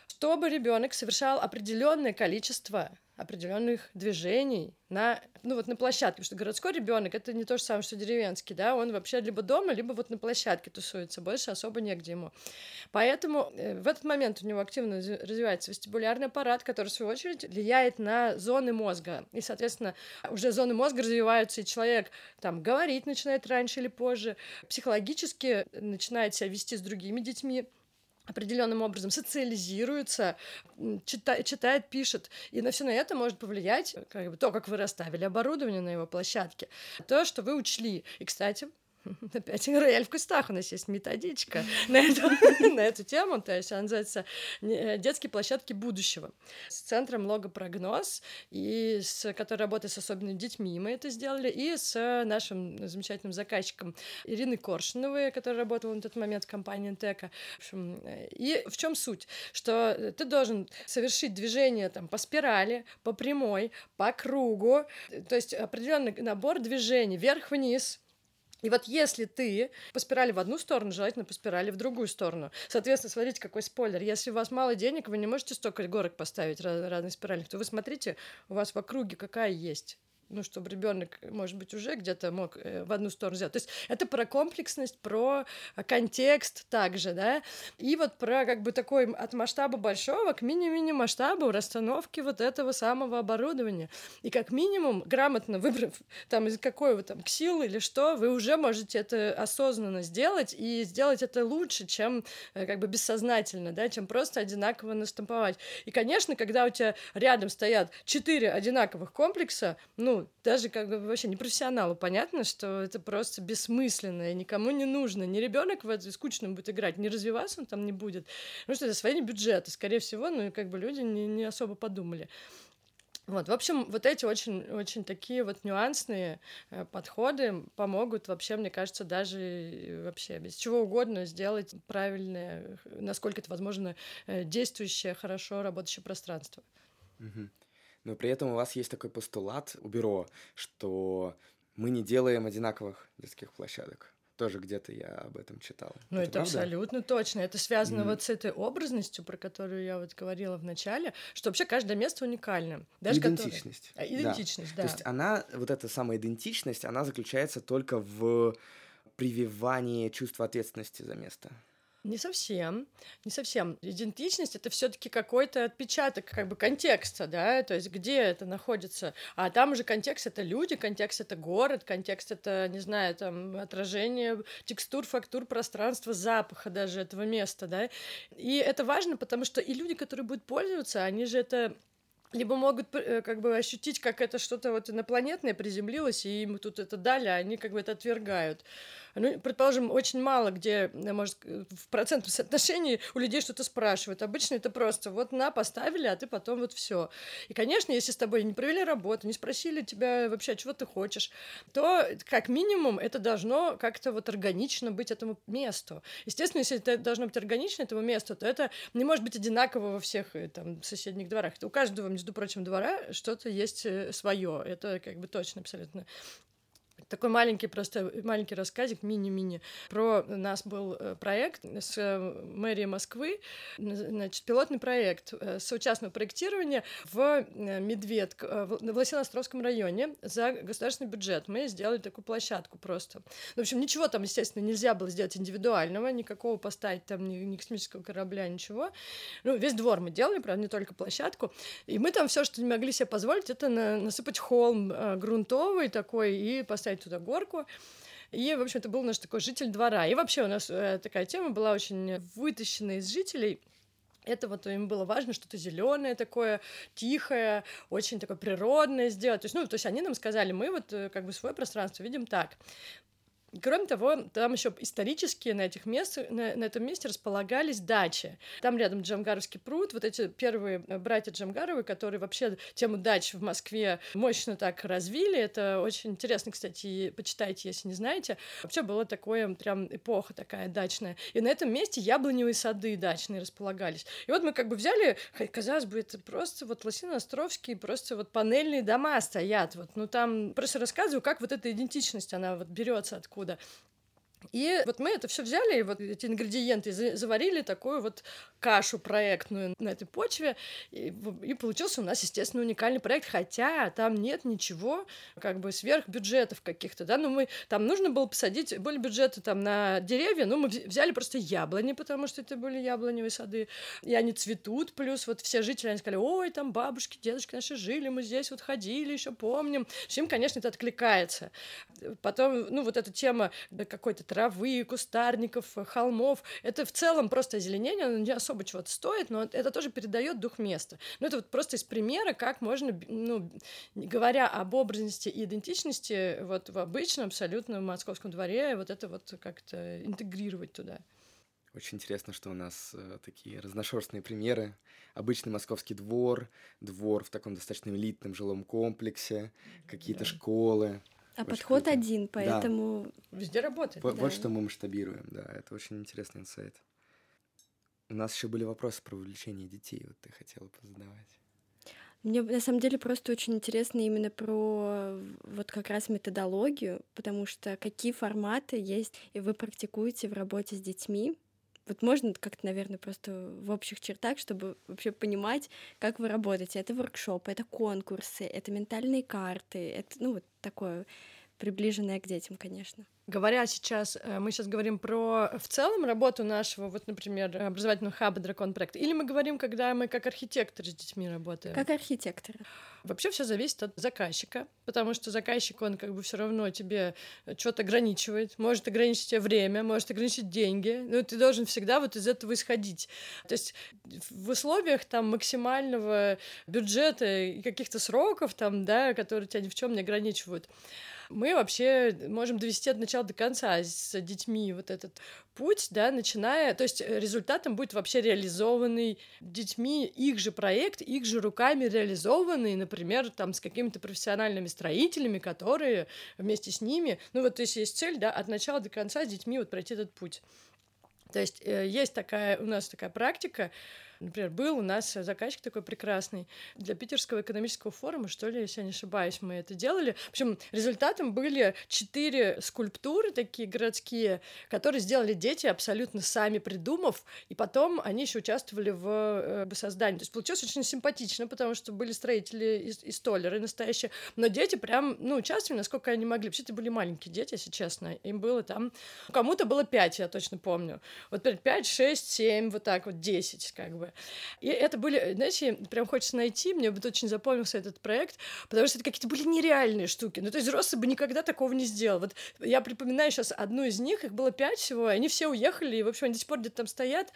Чтобы ребенок совершал определенное количество определенных движений на, ну вот на площадке, потому что городской ребенок это не то же самое, что деревенский, да, он вообще либо дома, либо вот на площадке тусуется, больше особо негде ему. Поэтому э, в этот момент у него активно развивается вестибулярный аппарат, который, в свою очередь, влияет на зоны мозга. И, соответственно, уже зоны мозга развиваются, и человек там говорить начинает раньше или позже, психологически начинает себя вести с другими детьми, определенным образом социализируется, читает, читает, пишет. И на все на это может повлиять как бы, то, как вы расставили оборудование на его площадке, то, что вы учли. И, кстати, *laughs* Опять рояль в кустах у нас есть методичка *laughs* на эту, *laughs* на эту тему, то есть она называется э, «Детские площадки будущего» с центром «Логопрогноз», и с, который работает с особенными детьми, мы это сделали, и с нашим замечательным заказчиком Ириной Коршиновой, которая работала на тот момент в компании «Интека». В общем, э, и в чем суть? Что ты должен совершить движение там, по спирали, по прямой, по кругу, то есть определенный набор движений вверх-вниз, и вот если ты по спирали в одну сторону, желательно по спирали в другую сторону. Соответственно, смотрите, какой спойлер. Если у вас мало денег, вы не можете столько горок поставить разных спиральных, то вы смотрите, у вас в округе какая есть ну, чтобы ребенок, может быть, уже где-то мог э, в одну сторону сделать. То есть это про комплексность, про контекст также, да, и вот про как бы такой от масштаба большого к мини-мини масштабу расстановки вот этого самого оборудования. И как минимум, грамотно выбрав *laughs* там из какой вы там ксил или что, вы уже можете это осознанно сделать и сделать это лучше, чем э, как бы бессознательно, да, чем просто одинаково настамповать. И, конечно, когда у тебя рядом стоят четыре одинаковых комплекса, ну, даже как бы вообще не профессионалу понятно, что это просто бессмысленно и никому не нужно. Ни ребенок в это скучно будет играть, не развиваться он там не будет. Потому что это свои бюджеты, скорее всего, ну и как бы люди не, не особо подумали. Вот, в общем, вот эти очень, очень такие вот нюансные э, подходы помогут вообще, мне кажется, даже вообще без чего угодно сделать правильное, насколько это возможно, э, действующее, хорошо работающее пространство. Угу но при этом у вас есть такой постулат у бюро, что мы не делаем одинаковых детских площадок. Тоже где-то я об этом читал. Ну, это, это абсолютно точно. Это связано mm. вот с этой образностью, про которую я вот говорила в начале, что вообще каждое место уникально. Даже идентичность. Которое... А, идентичность, да. да. То есть она, вот эта самая идентичность, она заключается только в прививании чувства ответственности за место. Не совсем, не совсем. Идентичность это все-таки какой-то отпечаток как бы контекста, да, то есть где это находится. А там уже контекст это люди, контекст это город, контекст это, не знаю, там отражение текстур, фактур, пространства, запаха даже этого места, да. И это важно, потому что и люди, которые будут пользоваться, они же это либо могут э, как бы ощутить, как это что-то вот инопланетное приземлилось, и им тут это дали, а они как бы это отвергают ну, предположим, очень мало где, э, может, э, в процентном соотношении у людей что-то спрашивают. Обычно это просто вот на, поставили, а ты потом вот все. И, конечно, если с тобой не провели работу, не спросили тебя вообще, чего ты хочешь, то как минимум это должно как-то вот органично быть этому месту. Естественно, если это должно быть органично этому месту, то это не может быть одинаково во всех э, там соседних дворах. У каждого, между прочим, двора что-то есть свое. Это как бы точно абсолютно такой маленький просто маленький рассказик, мини-мини. Про нас был э, проект с э, мэрией Москвы, значит, пилотный проект э, соучастного проектирования в Медведк, в Лосиноостровском районе за государственный бюджет. Мы сделали такую площадку просто. В общем, ничего там, естественно, нельзя было сделать индивидуального, никакого поставить там ни, ни космического корабля, ничего. Ну, весь двор мы делали, правда, не только площадку. И мы там все, что не могли себе позволить, это на, насыпать холм грунтовый такой и поставить туда горку. И, в общем, это был наш такой житель двора. И вообще у нас э, такая тема была очень вытащена из жителей. Это вот им было важно что-то зеленое такое, тихое, очень такое природное сделать. То есть, ну, то есть они нам сказали, мы вот э, как бы свое пространство видим так. Кроме того, там еще исторически на, этих мест, на, на этом месте располагались дачи. Там рядом Джамгаровский пруд, вот эти первые э, братья Джамгаровы, которые вообще тему дач в Москве мощно так развили. Это очень интересно, кстати, почитайте, если не знаете. Вообще была такое прям эпоха такая дачная. И на этом месте яблоневые сады дачные располагались. И вот мы как бы взяли, казалось бы, это просто вот Лосино-Островские, просто вот панельные дома стоят. Вот, ну там просто рассказываю, как вот эта идентичность, она вот берется откуда откуда. И вот мы это все взяли, вот эти ингредиенты, заварили такую вот кашу проектную на этой почве, и, и получился у нас, естественно, уникальный проект, хотя там нет ничего, как бы, сверх бюджетов каких-то, да, ну мы, там нужно было посадить, были бюджеты там на деревья, ну мы взяли просто яблони, потому что это были яблоневые сады, и они цветут, плюс вот все жители, они сказали, ой, там бабушки, дедушки наши жили, мы здесь вот ходили, еще помним, им, конечно, это откликается. Потом, ну, вот эта тема какой-то травы, кустарников, холмов, это в целом просто озеленение, оно не особо чего-то стоит, но это тоже передает дух места. Ну, это вот просто из примера, как можно, ну, говоря об образности и идентичности, вот в обычном абсолютно московском дворе, вот это вот как-то интегрировать туда. Очень интересно, что у нас э, такие разношерстные примеры. Обычный московский двор, двор в таком достаточно элитном жилом комплексе, какие-то да. школы. А очень подход круто. один, поэтому... Да. Везде работает. Вот, да. вот что мы масштабируем, да, это очень интересный инсайт. У нас еще были вопросы про увлечение детей, вот ты хотела позадавать. Мне на самом деле просто очень интересно именно про вот как раз методологию, потому что какие форматы есть и вы практикуете в работе с детьми. Вот можно как-то, наверное, просто в общих чертах, чтобы вообще понимать, как вы работаете. Это воркшопы, это конкурсы, это ментальные карты, это, ну, вот такое приближенное к детям, конечно. Говоря сейчас, э, мы сейчас говорим про в целом работу нашего, вот, например, образовательного хаба Дракон проекта, или мы говорим, когда мы как архитекторы с детьми работаем? Как архитекторы. Вообще все зависит от заказчика, потому что заказчик, он как бы все равно тебе что-то ограничивает, может ограничить тебе время, может ограничить деньги, но ты должен всегда вот из этого исходить. То есть в условиях там максимального бюджета и каких-то сроков там, да, которые тебя ни в чем не ограничивают, мы вообще можем довести от начала до конца с детьми вот этот путь, да, начиная, то есть результатом будет вообще реализованный детьми их же проект, их же руками реализованный, например, там с какими-то профессиональными строителями, которые вместе с ними, ну вот, то есть есть цель, да, от начала до конца с детьми вот пройти этот путь. То есть э, есть такая, у нас такая практика, Например, был у нас заказчик такой прекрасный для Питерского экономического форума, что ли, если я не ошибаюсь, мы это делали. В общем, результатом были четыре скульптуры такие городские, которые сделали дети абсолютно сами придумав, и потом они еще участвовали в э, создании. То есть получилось очень симпатично, потому что были строители и, и столеры настоящие, но дети прям, ну, участвовали, насколько они могли. Вообще, это были маленькие дети, если честно. Им было там... Кому-то было пять, я точно помню. Вот пять, шесть, семь, вот так вот, десять, как бы. И это были, знаете, прям хочется найти, мне вот очень запомнился этот проект, потому что это какие-то были нереальные штуки. Ну, то есть взрослый бы никогда такого не сделал. Вот я припоминаю сейчас одну из них, их было пять всего, и они все уехали, и, в общем, они до сих пор где-то там стоят.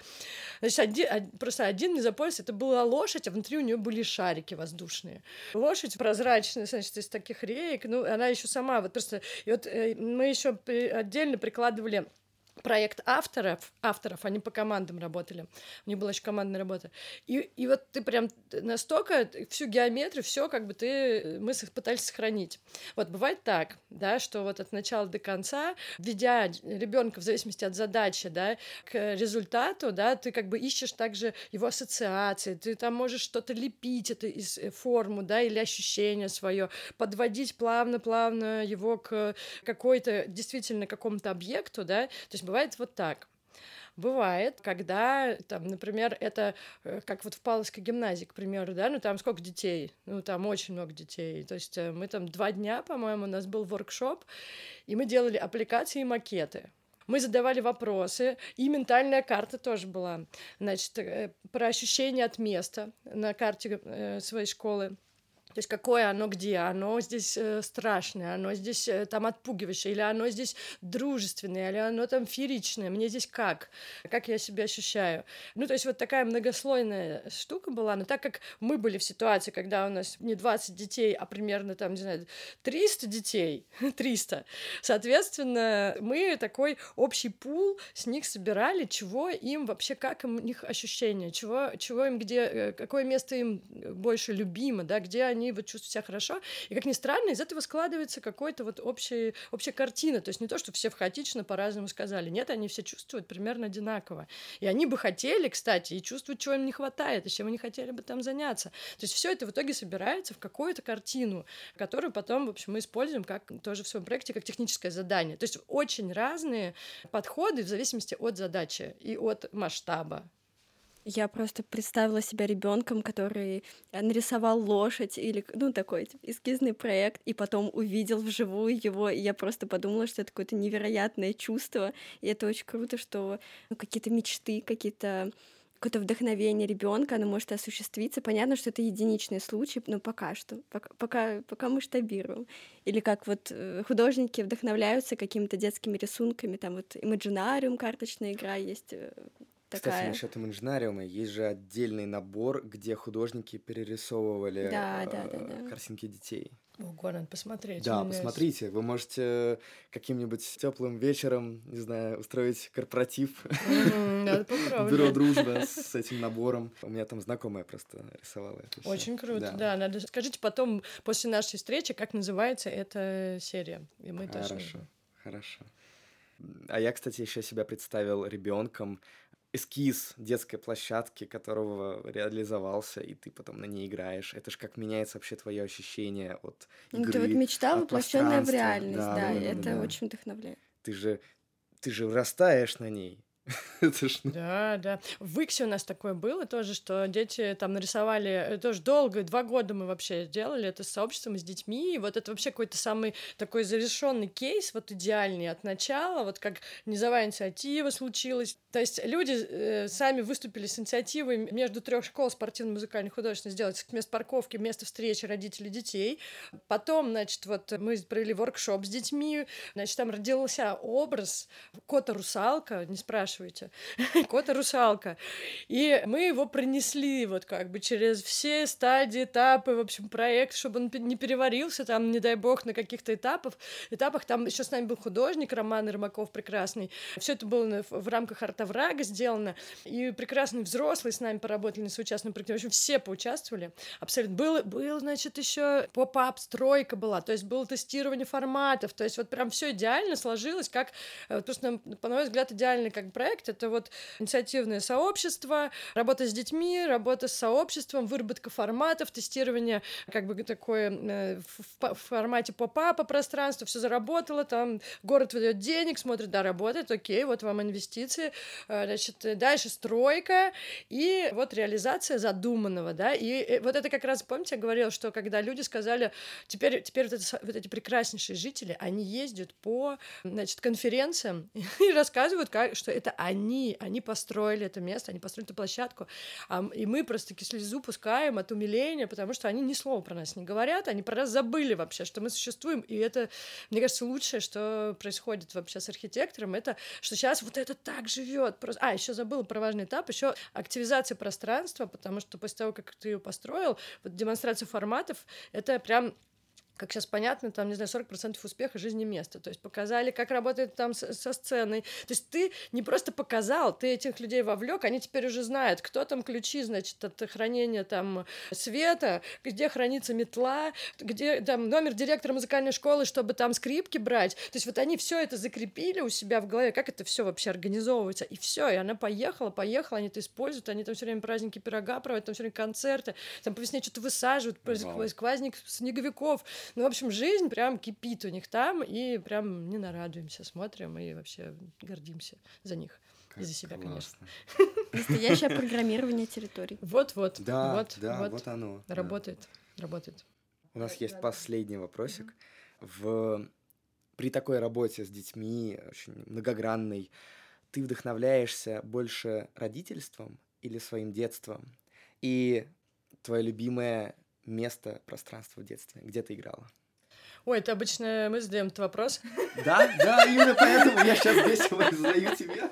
Значит, один, просто один не запомнился, это была лошадь, а внутри у нее были шарики воздушные. Лошадь прозрачная, значит, из таких реек, ну, она еще сама, вот просто, и вот э, мы еще отдельно прикладывали проект авторов, авторов, они по командам работали. У них была еще командная работа. И, и вот ты прям настолько всю геометрию, все как бы ты, мы пытались сохранить. Вот бывает так, да, что вот от начала до конца, ведя ребенка в зависимости от задачи, да, к результату, да, ты как бы ищешь также его ассоциации, ты там можешь что-то лепить, это из э, форму, да, или ощущение свое, подводить плавно-плавно его к какой-то действительно какому-то объекту, да, то есть бывает вот так. Бывает, когда, там, например, это э, как вот в Павловской гимназии, к примеру, да, ну там сколько детей? Ну там очень много детей. То есть э, мы там два дня, по-моему, у нас был воркшоп, и мы делали аппликации и макеты. Мы задавали вопросы, и ментальная карта тоже была. Значит, э, про ощущения от места на карте своей школы то есть какое оно где? Оно здесь э, страшное, оно здесь э, там отпугивающее, или оно здесь дружественное, или оно там фееричное. Мне здесь как? Как я себя ощущаю? Ну, то есть вот такая многослойная штука была, но так как мы были в ситуации, когда у нас не 20 детей, а примерно там, не знаю, 300 детей, *laughs* 300, соответственно, мы такой общий пул с них собирали, чего им вообще, как им, у них ощущения, чего, чего им где, э, какое место им больше любимо, да, где они они вот чувствуют себя хорошо. И, как ни странно, из этого складывается какой-то вот общий, общая картина. То есть не то, что все хаотично по-разному сказали. Нет, они все чувствуют примерно одинаково. И они бы хотели, кстати, и чувствуют, чего им не хватает, и чем они хотели бы там заняться. То есть все это в итоге собирается в какую-то картину, которую потом, в общем, мы используем как тоже в своем проекте, как техническое задание. То есть очень разные подходы в зависимости от задачи и от масштаба. Я просто представила себя ребенком, который нарисовал лошадь или, ну, такой типа, эскизный проект, и потом увидел вживую его, и я просто подумала, что это какое-то невероятное чувство, и это очень круто, что ну, какие-то мечты, какие-то какое-то вдохновение ребенка, оно может осуществиться. Понятно, что это единичный случай, но пока что, пока, пока, пока масштабируем. Или как вот э, художники вдохновляются какими-то детскими рисунками, там вот имаджинариум, карточная игра есть, э, такая. Кстати, насчет имаджинариума, есть же отдельный набор, где художники перерисовывали да, э, да, да, да. картинки детей. Ого, надо посмотреть. Да, посмотрите. Вы можете каким-нибудь теплым вечером, не знаю, устроить корпоратив. *laughs* Бюро дружбы с этим набором. У меня там знакомая просто рисовала это. Очень круто, да. Надо скажите потом после нашей встречи, как называется эта серия, и мы тоже. Хорошо, хорошо. А я, кстати, еще себя представил ребенком, эскиз детской площадки, которого реализовался, и ты потом на ней играешь. Это же как меняется вообще твое ощущение от игры, ну, Ты вот мечта, воплощенная в реальность, да, да, да, это да. очень вдохновляет. Ты же, ты же вырастаешь на ней. *laughs* Это ж... Да, да. В Иксе у нас такое было тоже, что дети там нарисовали, это тоже долго, два года мы вообще делали это с сообществом, с детьми, и вот это вообще какой-то самый такой завершенный кейс, вот идеальный от начала, вот как низовая инициатива случилась. То есть люди э, сами выступили с инициативой между трех школ спортивно-музыкальных художественных сделать место парковки, место встречи родителей детей. Потом, значит, вот мы провели воркшоп с детьми, значит, там родился образ кота-русалка, не спрашивай, спрашиваете. *laughs* Кота русалка. И мы его пронесли вот как бы через все стадии, этапы, в общем, проект, чтобы он не переварился там, не дай бог, на каких-то этапах. Этапах там еще с нами был художник Роман Ермаков прекрасный. Все это было в рамках Артоврага сделано. И прекрасный взрослый с нами поработали на соучастном проекте. В общем, все поучаствовали. Абсолютно. Был, был значит, еще поп-ап стройка была, то есть было тестирование форматов, то есть вот прям все идеально сложилось, как, э, просто, на мой взгляд, идеальный как проект проект. Это вот инициативное сообщество, работа с детьми, работа с сообществом, выработка форматов, тестирование как бы такое э, в, в формате поп-апа пространства, все заработало, там город выдает денег, смотрит, да, работает, окей, вот вам инвестиции, э, значит, дальше стройка и вот реализация задуманного, да, и э, вот это как раз, помните, я говорила, что когда люди сказали, теперь, теперь вот, это, вот эти прекраснейшие жители, они ездят по, значит, конференциям *laughs* и рассказывают, как, что это они, они построили это место, они построили эту площадку, и мы просто слезу пускаем от умиления, потому что они ни слова про нас не говорят, они про нас забыли вообще, что мы существуем, и это, мне кажется, лучшее, что происходит вообще с архитектором, это что сейчас вот это так живет. Просто... А, еще забыла про важный этап, еще активизация пространства, потому что после того, как ты ее построил, вот демонстрация форматов, это прям как сейчас понятно, там, не знаю, 40% успеха жизни места. То есть показали, как работает там со, со сценой. То есть ты не просто показал, ты этих людей вовлек, они теперь уже знают, кто там ключи, значит, от хранения там света, где хранится метла, где там номер директора музыкальной школы, чтобы там скрипки брать. То есть вот они все это закрепили у себя в голове, как это все вообще организовывается. И все, и она поехала, поехала, они это используют, они там все время праздники пирога проводят, там все время концерты, там по весне что-то высаживают, сквозник снеговиков. Ну, в общем, жизнь прям кипит у них там, и прям не нарадуемся, смотрим и вообще гордимся за них. Как и за себя, классно. конечно. *laughs* Настоящее программирование территорий. Вот-вот. Да, вот, да, вот, вот оно. Работает, да. работает. У нас есть последний вопросик. В... При такой работе с детьми, очень многогранной, ты вдохновляешься больше родительством или своим детством? И твое любимое место, пространство в детстве? Где ты играла? Ой, это обычно мы задаем этот вопрос. Да, да, именно поэтому я сейчас весело задаю тебе.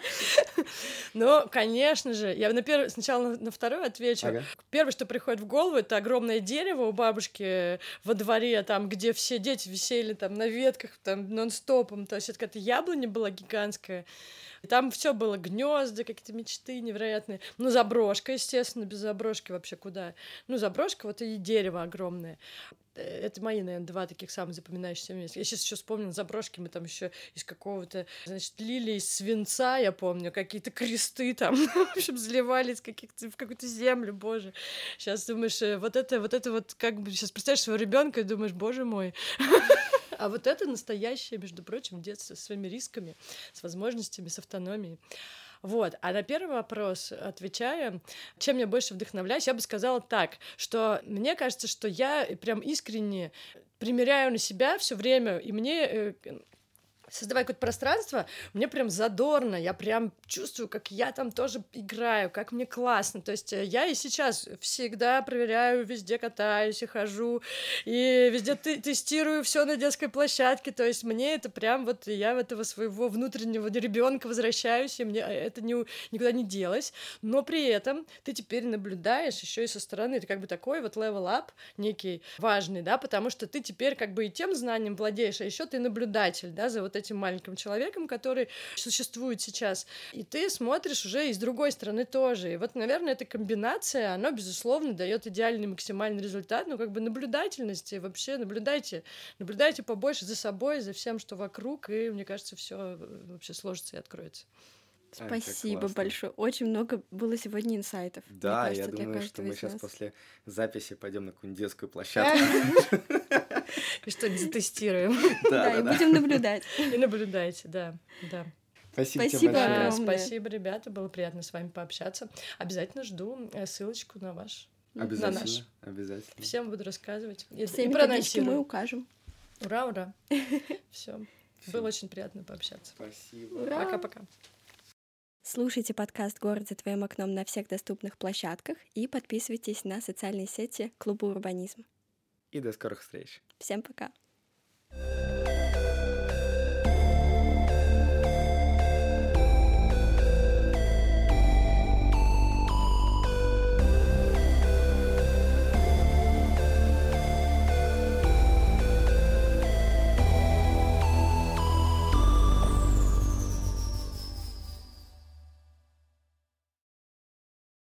Ну, конечно же. Я на первый, сначала на, на второй отвечу. Ага. Первое, что приходит в голову, это огромное дерево у бабушки во дворе, там, где все дети висели там на ветках, там, нон-стопом. То есть это какая-то яблоня была гигантская. И там все было гнезда, какие-то мечты невероятные. Ну, заброшка, естественно, без заброшки вообще куда. Ну, заброшка, вот и дерево огромное. Э, Это мои, наверное, два таких самых запоминающихся места. Я сейчас еще вспомнил заброшки, мы там еще из какого-то, значит, лилии из свинца, я помню, какие-то кресты там, *laughs* в общем, заливались в какую-то землю, боже. Сейчас думаешь, э, вот это, вот это вот, как бы, сейчас представляешь своего ребенка и думаешь, боже мой. *laughs* А вот это настоящее, между прочим, детство со своими рисками, с возможностями, с автономией. Вот. А на первый вопрос, отвечая, чем я больше вдохновляюсь, я бы сказала так, что мне кажется, что я прям искренне примеряю на себя все время, и мне э, создавая какое-то пространство, мне прям задорно, я прям чувствую, как я там тоже играю, как мне классно. То есть э, я и сейчас всегда проверяю, везде катаюсь и хожу, и везде ты тестирую все на детской площадке. То есть мне это прям вот я в этого своего внутреннего ребенка возвращаюсь, и мне это не, никуда не делось. Но при этом ты теперь наблюдаешь еще и со стороны. Это как бы такой вот level up некий важный, да, потому что ты теперь как бы и тем знанием владеешь, а еще ты наблюдатель, да, за вот этим маленьким человеком, который существует сейчас. И ты смотришь уже и с другой стороны тоже. И вот, наверное, эта комбинация, она, безусловно, дает идеальный максимальный результат, ну, как бы наблюдательности. Вообще наблюдайте, наблюдайте побольше за собой, за всем, что вокруг, и, мне кажется, все вообще сложится и откроется. Спасибо большое. Очень много было сегодня инсайтов. Да, кажется, я думаю, что мы сейчас после записи пойдем на какую-нибудь детскую площадку. *laughs* И что-нибудь затестируем. Да, и будем наблюдать. И наблюдайте, да, да. Спасибо тебе Спасибо большое. Да, огромное. спасибо, ребята, было приятно с вами пообщаться. Обязательно жду э, ссылочку на ваш. на наш. Обязательно, обязательно. Всем буду рассказывать. И, Все и методички мы укажем. Ура, ура. *laughs* Все. Всем Было очень приятно пообщаться. Спасибо. Пока-пока. Слушайте подкаст «Город за твоим окном» на всех доступных площадках и подписывайтесь на социальные сети Клуба Урбанизм и до скорых встреч. Всем пока. thank